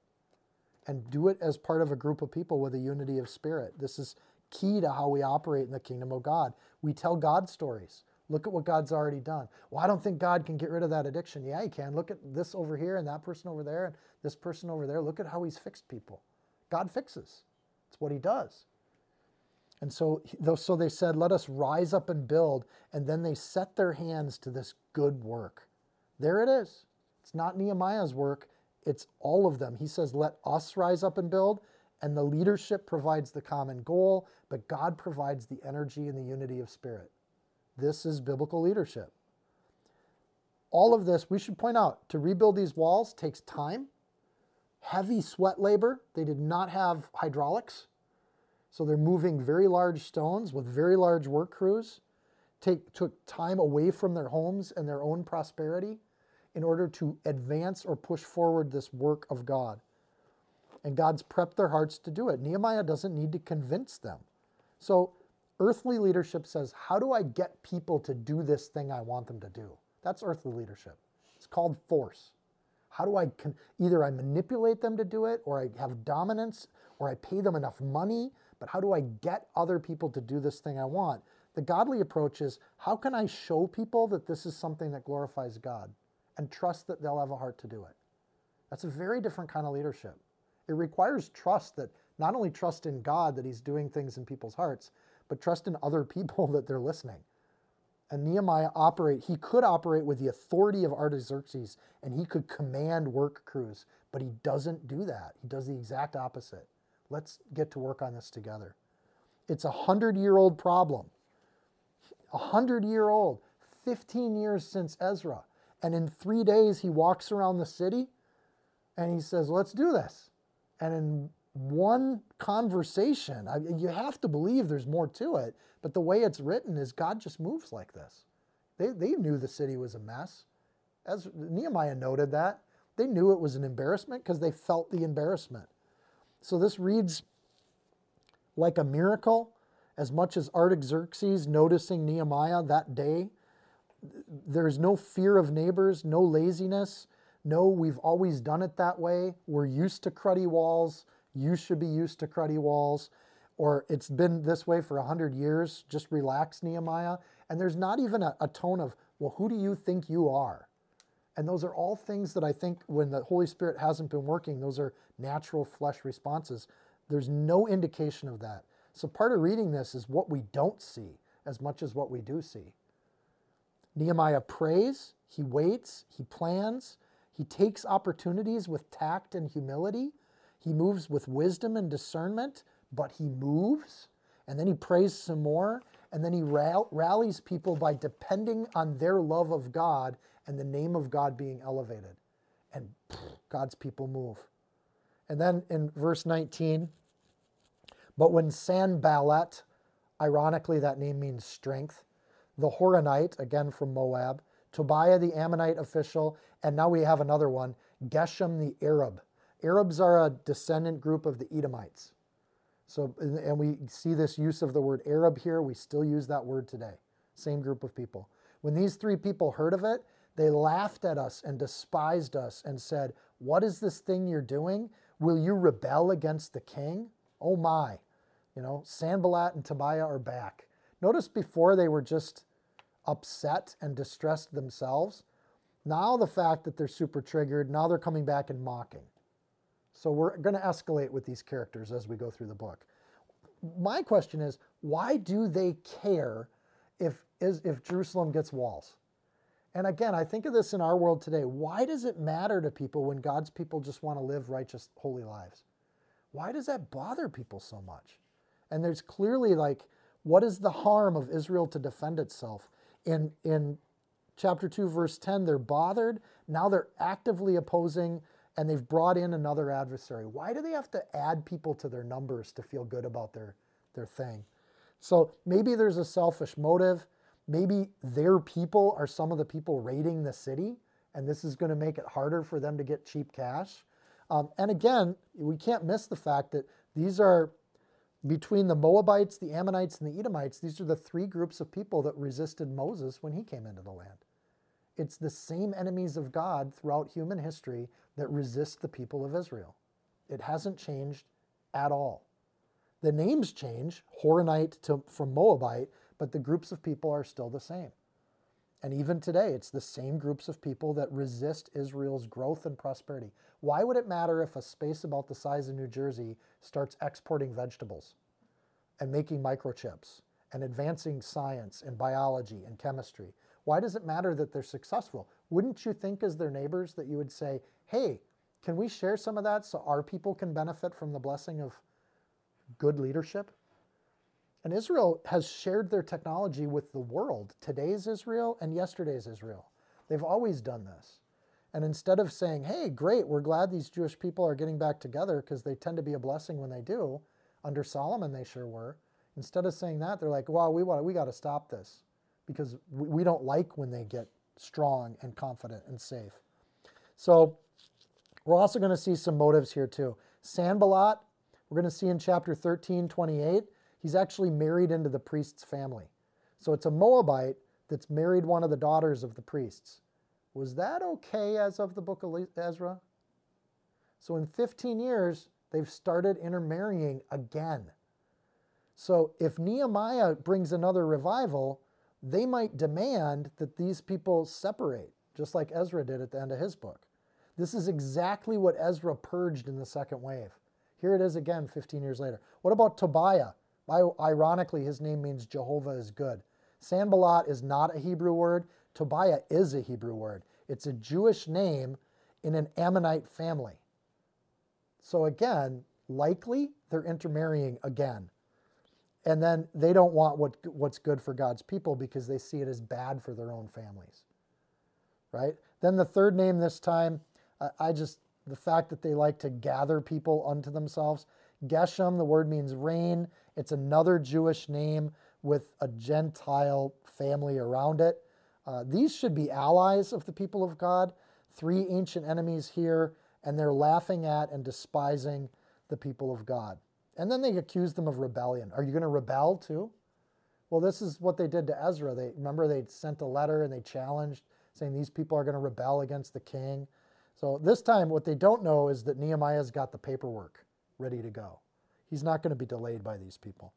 S2: And do it as part of a group of people with a unity of spirit. This is key to how we operate in the kingdom of God. We tell God stories. Look at what God's already done. Well, I don't think God can get rid of that addiction. Yeah, He can. Look at this over here and that person over there and this person over there. Look at how He's fixed people. God fixes. It's what He does. And so, so they said, Let us rise up and build. And then they set their hands to this good work. There it is. It's not Nehemiah's work, it's all of them. He says, Let us rise up and build. And the leadership provides the common goal, but God provides the energy and the unity of spirit. This is biblical leadership. All of this, we should point out, to rebuild these walls takes time, heavy sweat labor. They did not have hydraulics. So they're moving very large stones with very large work crews, take, took time away from their homes and their own prosperity in order to advance or push forward this work of God. And God's prepped their hearts to do it. Nehemiah doesn't need to convince them. So earthly leadership says, How do I get people to do this thing I want them to do? That's earthly leadership. It's called force. How do I con- either I manipulate them to do it, or I have dominance, or I pay them enough money, but how do I get other people to do this thing I want? The godly approach is how can I show people that this is something that glorifies God and trust that they'll have a heart to do it? That's a very different kind of leadership. It requires trust that not only trust in God that He's doing things in people's hearts, but trust in other [LAUGHS] people that they're listening. And Nehemiah operate, he could operate with the authority of Artaxerxes and he could command work crews, but he doesn't do that. He does the exact opposite. Let's get to work on this together. It's a hundred year old problem. A hundred year old, 15 years since Ezra. And in three days, he walks around the city and he says, Let's do this. And in one conversation, I, you have to believe there's more to it, but the way it's written is God just moves like this. They, they knew the city was a mess. As Nehemiah noted that. They knew it was an embarrassment because they felt the embarrassment. So this reads like a miracle as much as Artaxerxes noticing Nehemiah that day. There's no fear of neighbors, no laziness. No, we've always done it that way. We're used to cruddy walls. You should be used to cruddy walls. Or it's been this way for 100 years. Just relax, Nehemiah. And there's not even a, a tone of, well, who do you think you are? And those are all things that I think when the Holy Spirit hasn't been working, those are natural flesh responses. There's no indication of that. So part of reading this is what we don't see as much as what we do see. Nehemiah prays, he waits, he plans, he takes opportunities with tact and humility. He moves with wisdom and discernment, but he moves. And then he prays some more. And then he rallies people by depending on their love of God and the name of God being elevated. And God's people move. And then in verse 19, but when Sanballat, ironically, that name means strength, the Horonite, again from Moab, Tobiah the Ammonite official, and now we have another one, Geshem the Arab. Arabs are a descendant group of the Edomites. So, and we see this use of the word Arab here. We still use that word today. Same group of people. When these three people heard of it, they laughed at us and despised us and said, What is this thing you're doing? Will you rebel against the king? Oh my. You know, Sanballat and Tobiah are back. Notice before they were just upset and distressed themselves. Now the fact that they're super triggered, now they're coming back and mocking. So we're going to escalate with these characters as we go through the book. My question is, why do they care if, if Jerusalem gets walls? And again, I think of this in our world today. Why does it matter to people when God's people just want to live righteous, holy lives? Why does that bother people so much? And there's clearly like, what is the harm of Israel to defend itself? In, in chapter 2, verse 10, they're bothered. Now they're actively opposing and they've brought in another adversary. Why do they have to add people to their numbers to feel good about their, their thing? So maybe there's a selfish motive. Maybe their people are some of the people raiding the city, and this is going to make it harder for them to get cheap cash. Um, and again, we can't miss the fact that these are between the Moabites, the Ammonites, and the Edomites, these are the three groups of people that resisted Moses when he came into the land. It's the same enemies of God throughout human history that resist the people of Israel. It hasn't changed at all. The names change, Horonite to, from Moabite, but the groups of people are still the same. And even today, it's the same groups of people that resist Israel's growth and prosperity. Why would it matter if a space about the size of New Jersey starts exporting vegetables and making microchips and advancing science and biology and chemistry? Why does it matter that they're successful? Wouldn't you think, as their neighbors, that you would say, hey, can we share some of that so our people can benefit from the blessing of good leadership? And Israel has shared their technology with the world, today's Israel and yesterday's Israel. They've always done this. And instead of saying, hey, great, we're glad these Jewish people are getting back together because they tend to be a blessing when they do, under Solomon they sure were. Instead of saying that, they're like, wow, we, we got to stop this because we, don't like when they get strong and confident and safe. So we're also going to see some motives here too. Sanballat, we're going to see in chapter 13, 28, he's actually married into the priest's family. So it's a Moabite that's married one of the daughters of the priests. Was that okay as of the book of Ezra? So in 15 years, they've started intermarrying again. So if Nehemiah brings another revival, they might demand that these people separate, just like Ezra did at the end of his book. This is exactly what Ezra purged in the second wave. Here it is again 15 years later. What about Tobiah? Ironically, his name means Jehovah is good. Sanballat is not a Hebrew word. Tobiah is a Hebrew word. It's a Jewish name in an Ammonite family. So again, likely they're intermarrying again. And then they don't want what, what's good for God's people because they see it as bad for their own families. Right? Then the third name this time, I just, the fact that they like to gather people unto themselves. Geshem, the word means rain. It's another Jewish name with a Gentile family around it. Uh, these should be allies of the people of God. Three ancient enemies here, and they're laughing at and despising the people of God. And then they accuse them of rebellion. Are you going to rebel too? Well, this is what they did to Ezra. They remember they sent a letter and they challenged, saying these people are going to rebel against the king. So this time, what they don't know is that Nehemiah's got the paperwork ready to go. He's not going to be delayed by these people.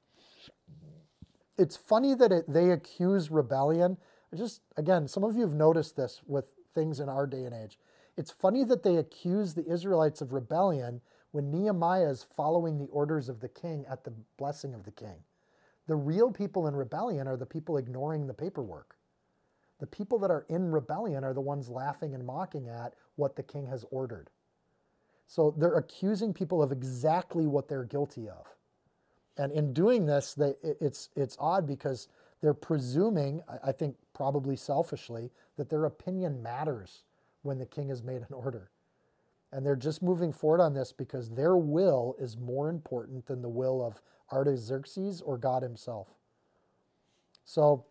S2: It's funny that it, they accuse rebellion. Just again, some of you have noticed this with things in our day and age. It's funny that they accuse the Israelites of rebellion when Nehemiah is following the orders of the king at the blessing of the king. The real people in rebellion are the people ignoring the paperwork. The people that are in rebellion are the ones laughing and mocking at what the king has ordered. So they're accusing people of exactly what they're guilty of. And in doing this, they, it's, it's odd because they're presuming, I think probably selfishly, that their opinion matters when the king has made an [LAUGHS] order. And they're just moving forward on this because their will is more important than the will of Artaxerxes or God himself. So,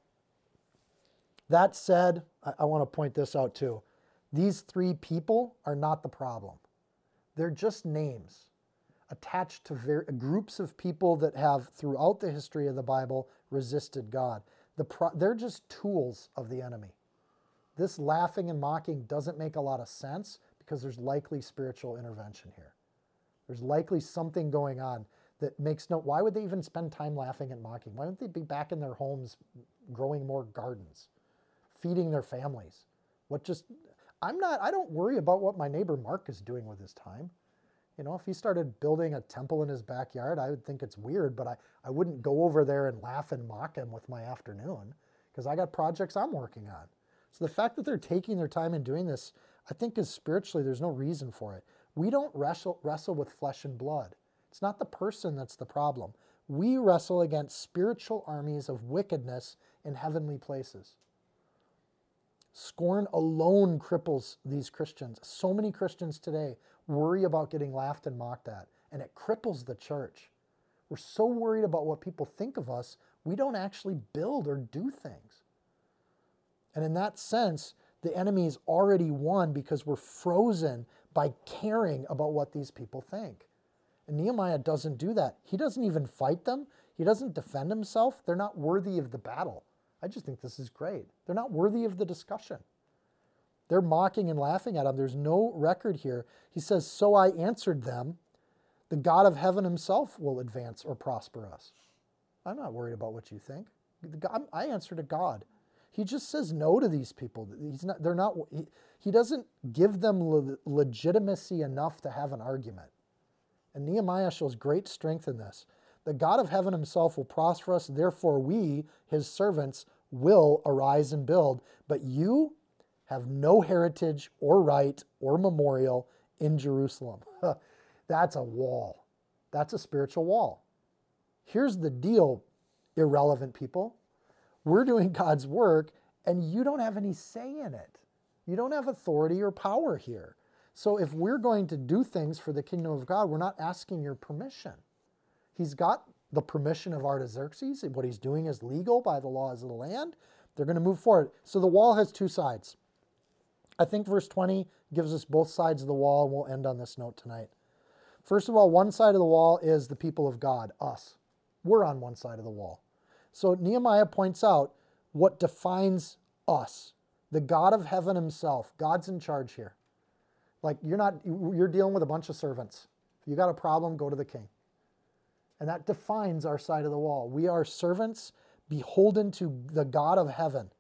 S2: that said, I, I want to point this out too. These three people are not the problem, they're just names attached to ver- groups of people that have, throughout the history of the Bible, resisted God. The pro- they're just tools of the enemy. This laughing and mocking doesn't make a lot of sense because there's likely spiritual intervention here. There's likely something going on that makes no. Why would they even spend time laughing and mocking? Why don't they be back in their homes growing more gardens, feeding their families? What just. I'm not, I don't worry about what my neighbor Mark is doing with his time. You know, if he started building a temple in his backyard, I would think it's weird, but I, I wouldn't go over there and laugh and mock him with my afternoon because I got projects I'm working on. So the fact that they're taking their time and doing this, I think is spiritually, there's no reason for it. We don't wrestle, wrestle with flesh and blood. It's not the person that's the problem. We wrestle against spiritual armies of wickedness in heavenly places. Scorn alone cripples these Christians. So many Christians today worry about getting laughed and mocked at, and it cripples the church. We're so worried about what people think of us, we don't actually build or do things. And in that sense, the enemy is already won because we're frozen by caring about what these people think. And Nehemiah doesn't do that. He doesn't even fight them, he doesn't defend himself. They're not worthy of the battle. I just think this is great. They're not worthy of the discussion. They're mocking and laughing at him. There's no record here. He says, So I answered them, the God of heaven himself will advance or prosper us. I'm not worried about what you think. I answer to God. He just says no to these people. He's not, they're not, he, he doesn't give them le- legitimacy enough to have an argument. And Nehemiah shows great strength in this. The God of heaven himself will prosper us, therefore we, his servants, will arise and build. But you have no heritage or right or memorial in Jerusalem. [LAUGHS] That's a wall. That's a spiritual wall. Here's the deal, irrelevant people. We're doing God's work, and you don't have any say in it. You don't have authority or power here. So if we're going to do things for the kingdom of God, we're not asking your permission. He's got the permission of Artaxerxes. What he's doing is legal by the laws of the land. They're going to move forward. So the wall has two sides. I think verse 20 gives us both sides of the wall, and we'll end on this note tonight. First of all, one side of the wall is the people of God, us. We're on one side of the wall. So Nehemiah points out what defines us the God of heaven himself. God's in charge here. Like you're not, you're dealing with a bunch of servants. If you got a problem, go to the king. And that defines our side of the wall. We are servants beholden to the God of heaven.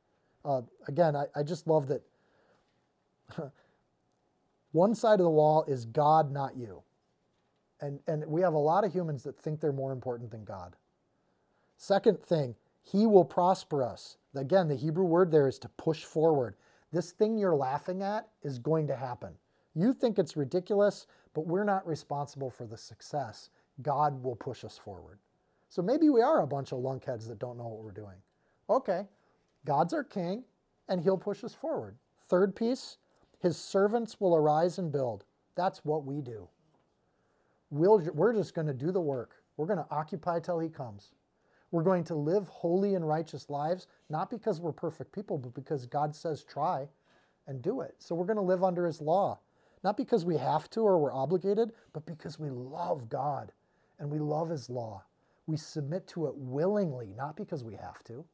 S2: Uh, again, I, I just love that [LAUGHS] one side of the wall is God, not you. And, and we have a lot of humans that think they're more important than God. Second thing, He will prosper us. Again, the Hebrew word there is to push forward. This thing you're laughing at is going to happen. You think it's ridiculous, but we're not responsible for the success. God will push us forward. So maybe we are a bunch of lunkheads that don't know what we're doing. Okay, God's our king, and he'll push us forward. Third piece, his servants will arise and build. That's what we do. We'll, we're just going to do the work. We're going to occupy till he comes. We're going to live holy and righteous lives, not because we're perfect people, but because God says try and do it. So we're going to live under his law, not because we have to or we're obligated, but because we love God and we love his law. We submit to it willingly, not because we have to.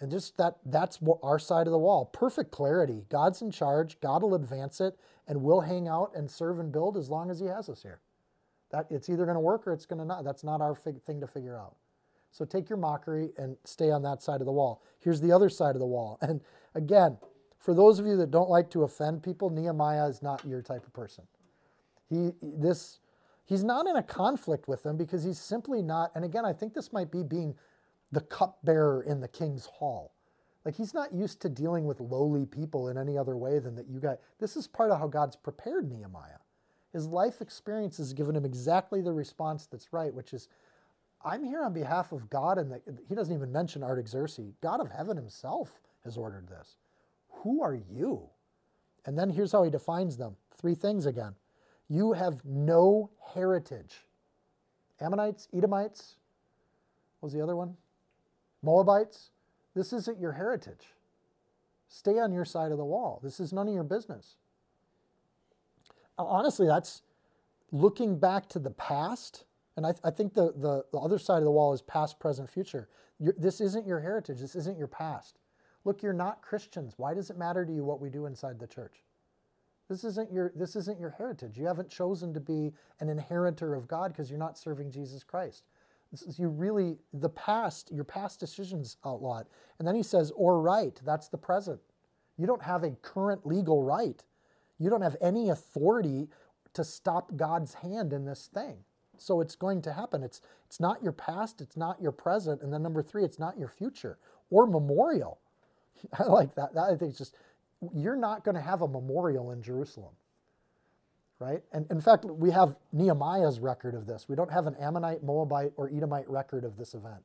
S2: And just that that's our side of the wall. Perfect clarity. God's in charge. God will advance it and we'll hang out and serve and build as long as he has us here. That it's either going to work or it's going to not. That's not our thing to figure out. So take your mockery and stay on that side of the wall. Here's the other side of the wall. [LAUGHS] And again, for those of you that don't like to offend people, Nehemiah is not your type of person. He this he's not in a conflict with them because he's simply not and again, I think this might be being the cupbearer in the king's hall. Like he's not used to dealing with lowly people in any other way than that you got. This is part of how God's prepared Nehemiah. His life experience has given him exactly the response that's right, which is, I'm here on behalf of God, and the, he doesn't even mention Artaxerxes. God of heaven himself has ordered this. Who are you? And then here's how he defines them three things again. You have no heritage. Ammonites, Edomites, what was the other one? Moabites, this isn't your heritage. Stay on your side of the wall. This is none of your business. Honestly, that's looking back to the past. And I, th- I think the, the, the, other side of the wall is past, present, future. You're, this isn't your heritage. This isn't your past. Look, you're not Christians. Why does it matter to you what we do inside the church? This isn't your, this isn't your heritage. You haven't chosen to be an inheritor of God because you're not serving Jesus Christ you really the past your past decisions outlawed and then he says or right that's the present you don't have a current legal right you don't have any authority to stop god's hand in this thing so it's going to happen it's it's not your past it's not your present and then number three it's not your future or memorial [LAUGHS] i like that, that i think it's just you're not going to have a memorial in jerusalem right? And in fact, we have Nehemiah's record of this. We don't have an Ammonite, Moabite, or Edomite record of this event.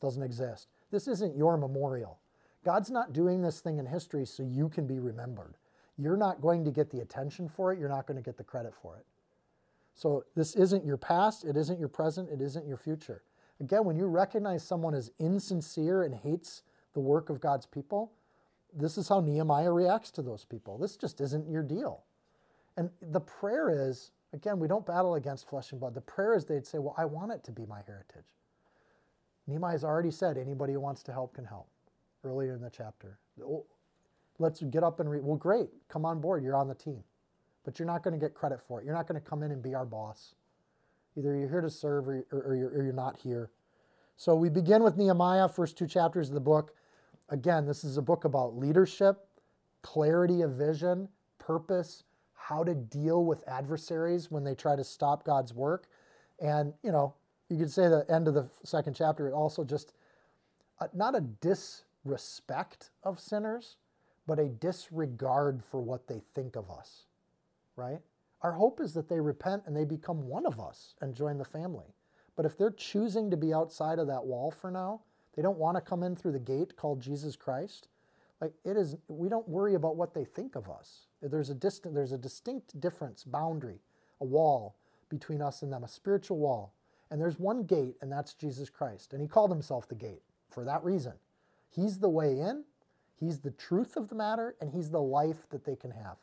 S2: It doesn't exist. This isn't your memorial. God's not doing this thing in history so you can be remembered. You're not going to get the attention for it. You're not going to get the credit for it. So this isn't your past. It isn't your present. It isn't your future. Again, when you recognize someone as insincere and hates the work of God's people, this is how Nehemiah reacts to those people. This just isn't your deal. And the prayer is, again, we don't battle against flesh and blood. The prayer is they'd say, Well, I want it to be my heritage. Nehemiah's already said anybody who wants to help can help earlier in the chapter. Let's get up and read. Well, great, come on board. You're on the team. But you're not going to get credit for it. You're not going to come in and be our boss. Either you're here to serve or, or, or, you're, or you're not here. So we begin with Nehemiah, first two chapters of the book. Again, this is a book about leadership, clarity of vision, purpose, how to deal with adversaries when they try to stop God's work. And, you know, you could say the end of the second chapter, also just a, not a disrespect of sinners, but a disregard for what they think of us, right? Our hope is that they repent and they become one of us and join the family. But if they're choosing to be outside of that wall for now, they don't want to come in through the gate called Jesus Christ, like it is, we don't worry about what they think of us. There's a distant, there's a distinct difference, boundary, a wall between us and them, a spiritual wall. And there's one gate, and that's Jesus Christ. And he called himself the gate for that reason. He's the way in, he's the truth of the matter, and he's the life that they can have.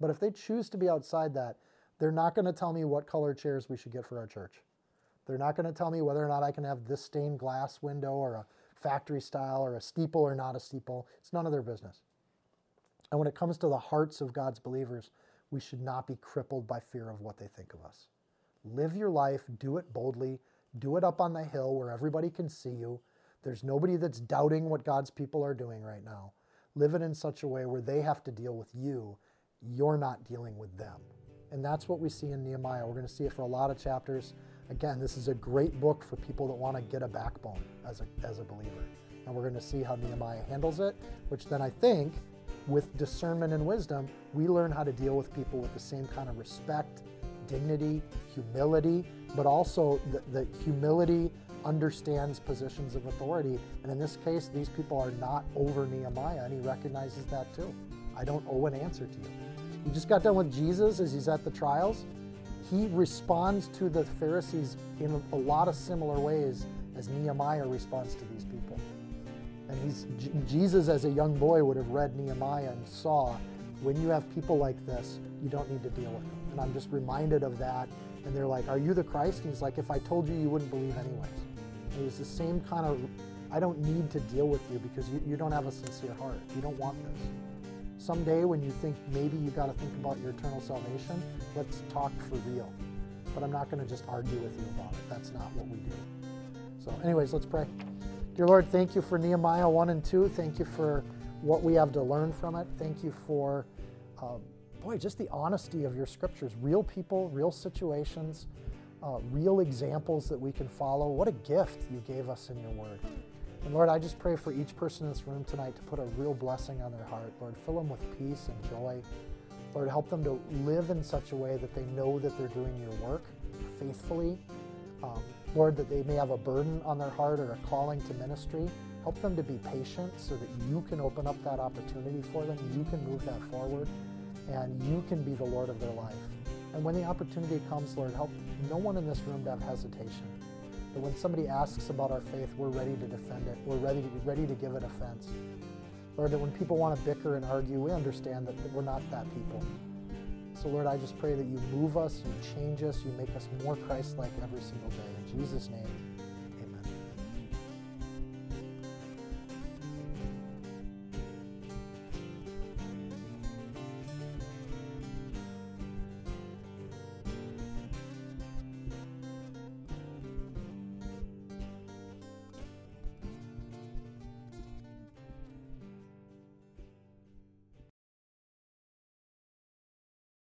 S2: But if they choose to be outside that, they're not going to tell me what color chairs we should get for our church. They're not going to tell me whether or not I can have this stained glass window or a factory style or a steeple or not a steeple. It's none of their business. And when it comes to the hearts of God's believers, we should not be crippled by fear of what they think of us. Live your life, do it boldly, do it up on the hill where everybody can see you. There's nobody that's doubting what God's people are doing right now. Live it in such a way where they have to deal with you. You're not dealing with them. And that's what we see in Nehemiah. We're going to see it for a lot of chapters. Again, this is a great book for people that want to get a backbone as a, as a believer. And we're going to see how Nehemiah handles it, which then I think, with discernment and wisdom, we learn how to deal with people with the same kind of respect, dignity, humility, but also the, the humility understands positions of authority. And in this case, these people are not over Nehemiah, and he recognizes that too. I don't owe an answer to you. We just got done with Jesus as he's at the trials. He responds to the Pharisees in a lot of similar ways as Nehemiah responds to these people. And he's, Jesus, as a young boy, would have read Nehemiah and saw when you have people like this, you don't need to deal with them. And I'm just reminded of that. And they're like, Are you the Christ? And he's like, If I told you, you wouldn't believe anyways. And it's the same kind of, I don't need to deal with you because you, you don't have a sincere heart. You don't want this. Someday when you think maybe you got to think about your eternal salvation, let's talk for real. But I'm not going to just argue with you about it. That's not what we do. So, anyways, let's pray. Dear Lord, thank you for Nehemiah 1 and 2. Thank you for what we have to learn from it. Thank you for, uh, boy, just the honesty of your scriptures. Real people, real situations, uh, real examples that we can follow. What a gift you gave us in your word. And Lord, I just pray for each person in this room tonight to put a real blessing on their heart. Lord, fill them with peace and joy. Lord, help them to live in such a way that they know that they're doing your work faithfully. Um, Lord, that they may have a burden on their heart or a calling to ministry. Help them to be patient so that you can open up that opportunity for them. You can move that forward and you can be the Lord of their life. And when the opportunity comes, Lord, help no one in this room to have hesitation. That when somebody asks about our faith, we're ready to defend it. We're ready to, ready to give it offense. Lord, that when people want to bicker and argue, we understand that, that we're not that people. So, Lord, I just pray that you move us, you change us, you make us more Christ like every single day. In Jesus' name,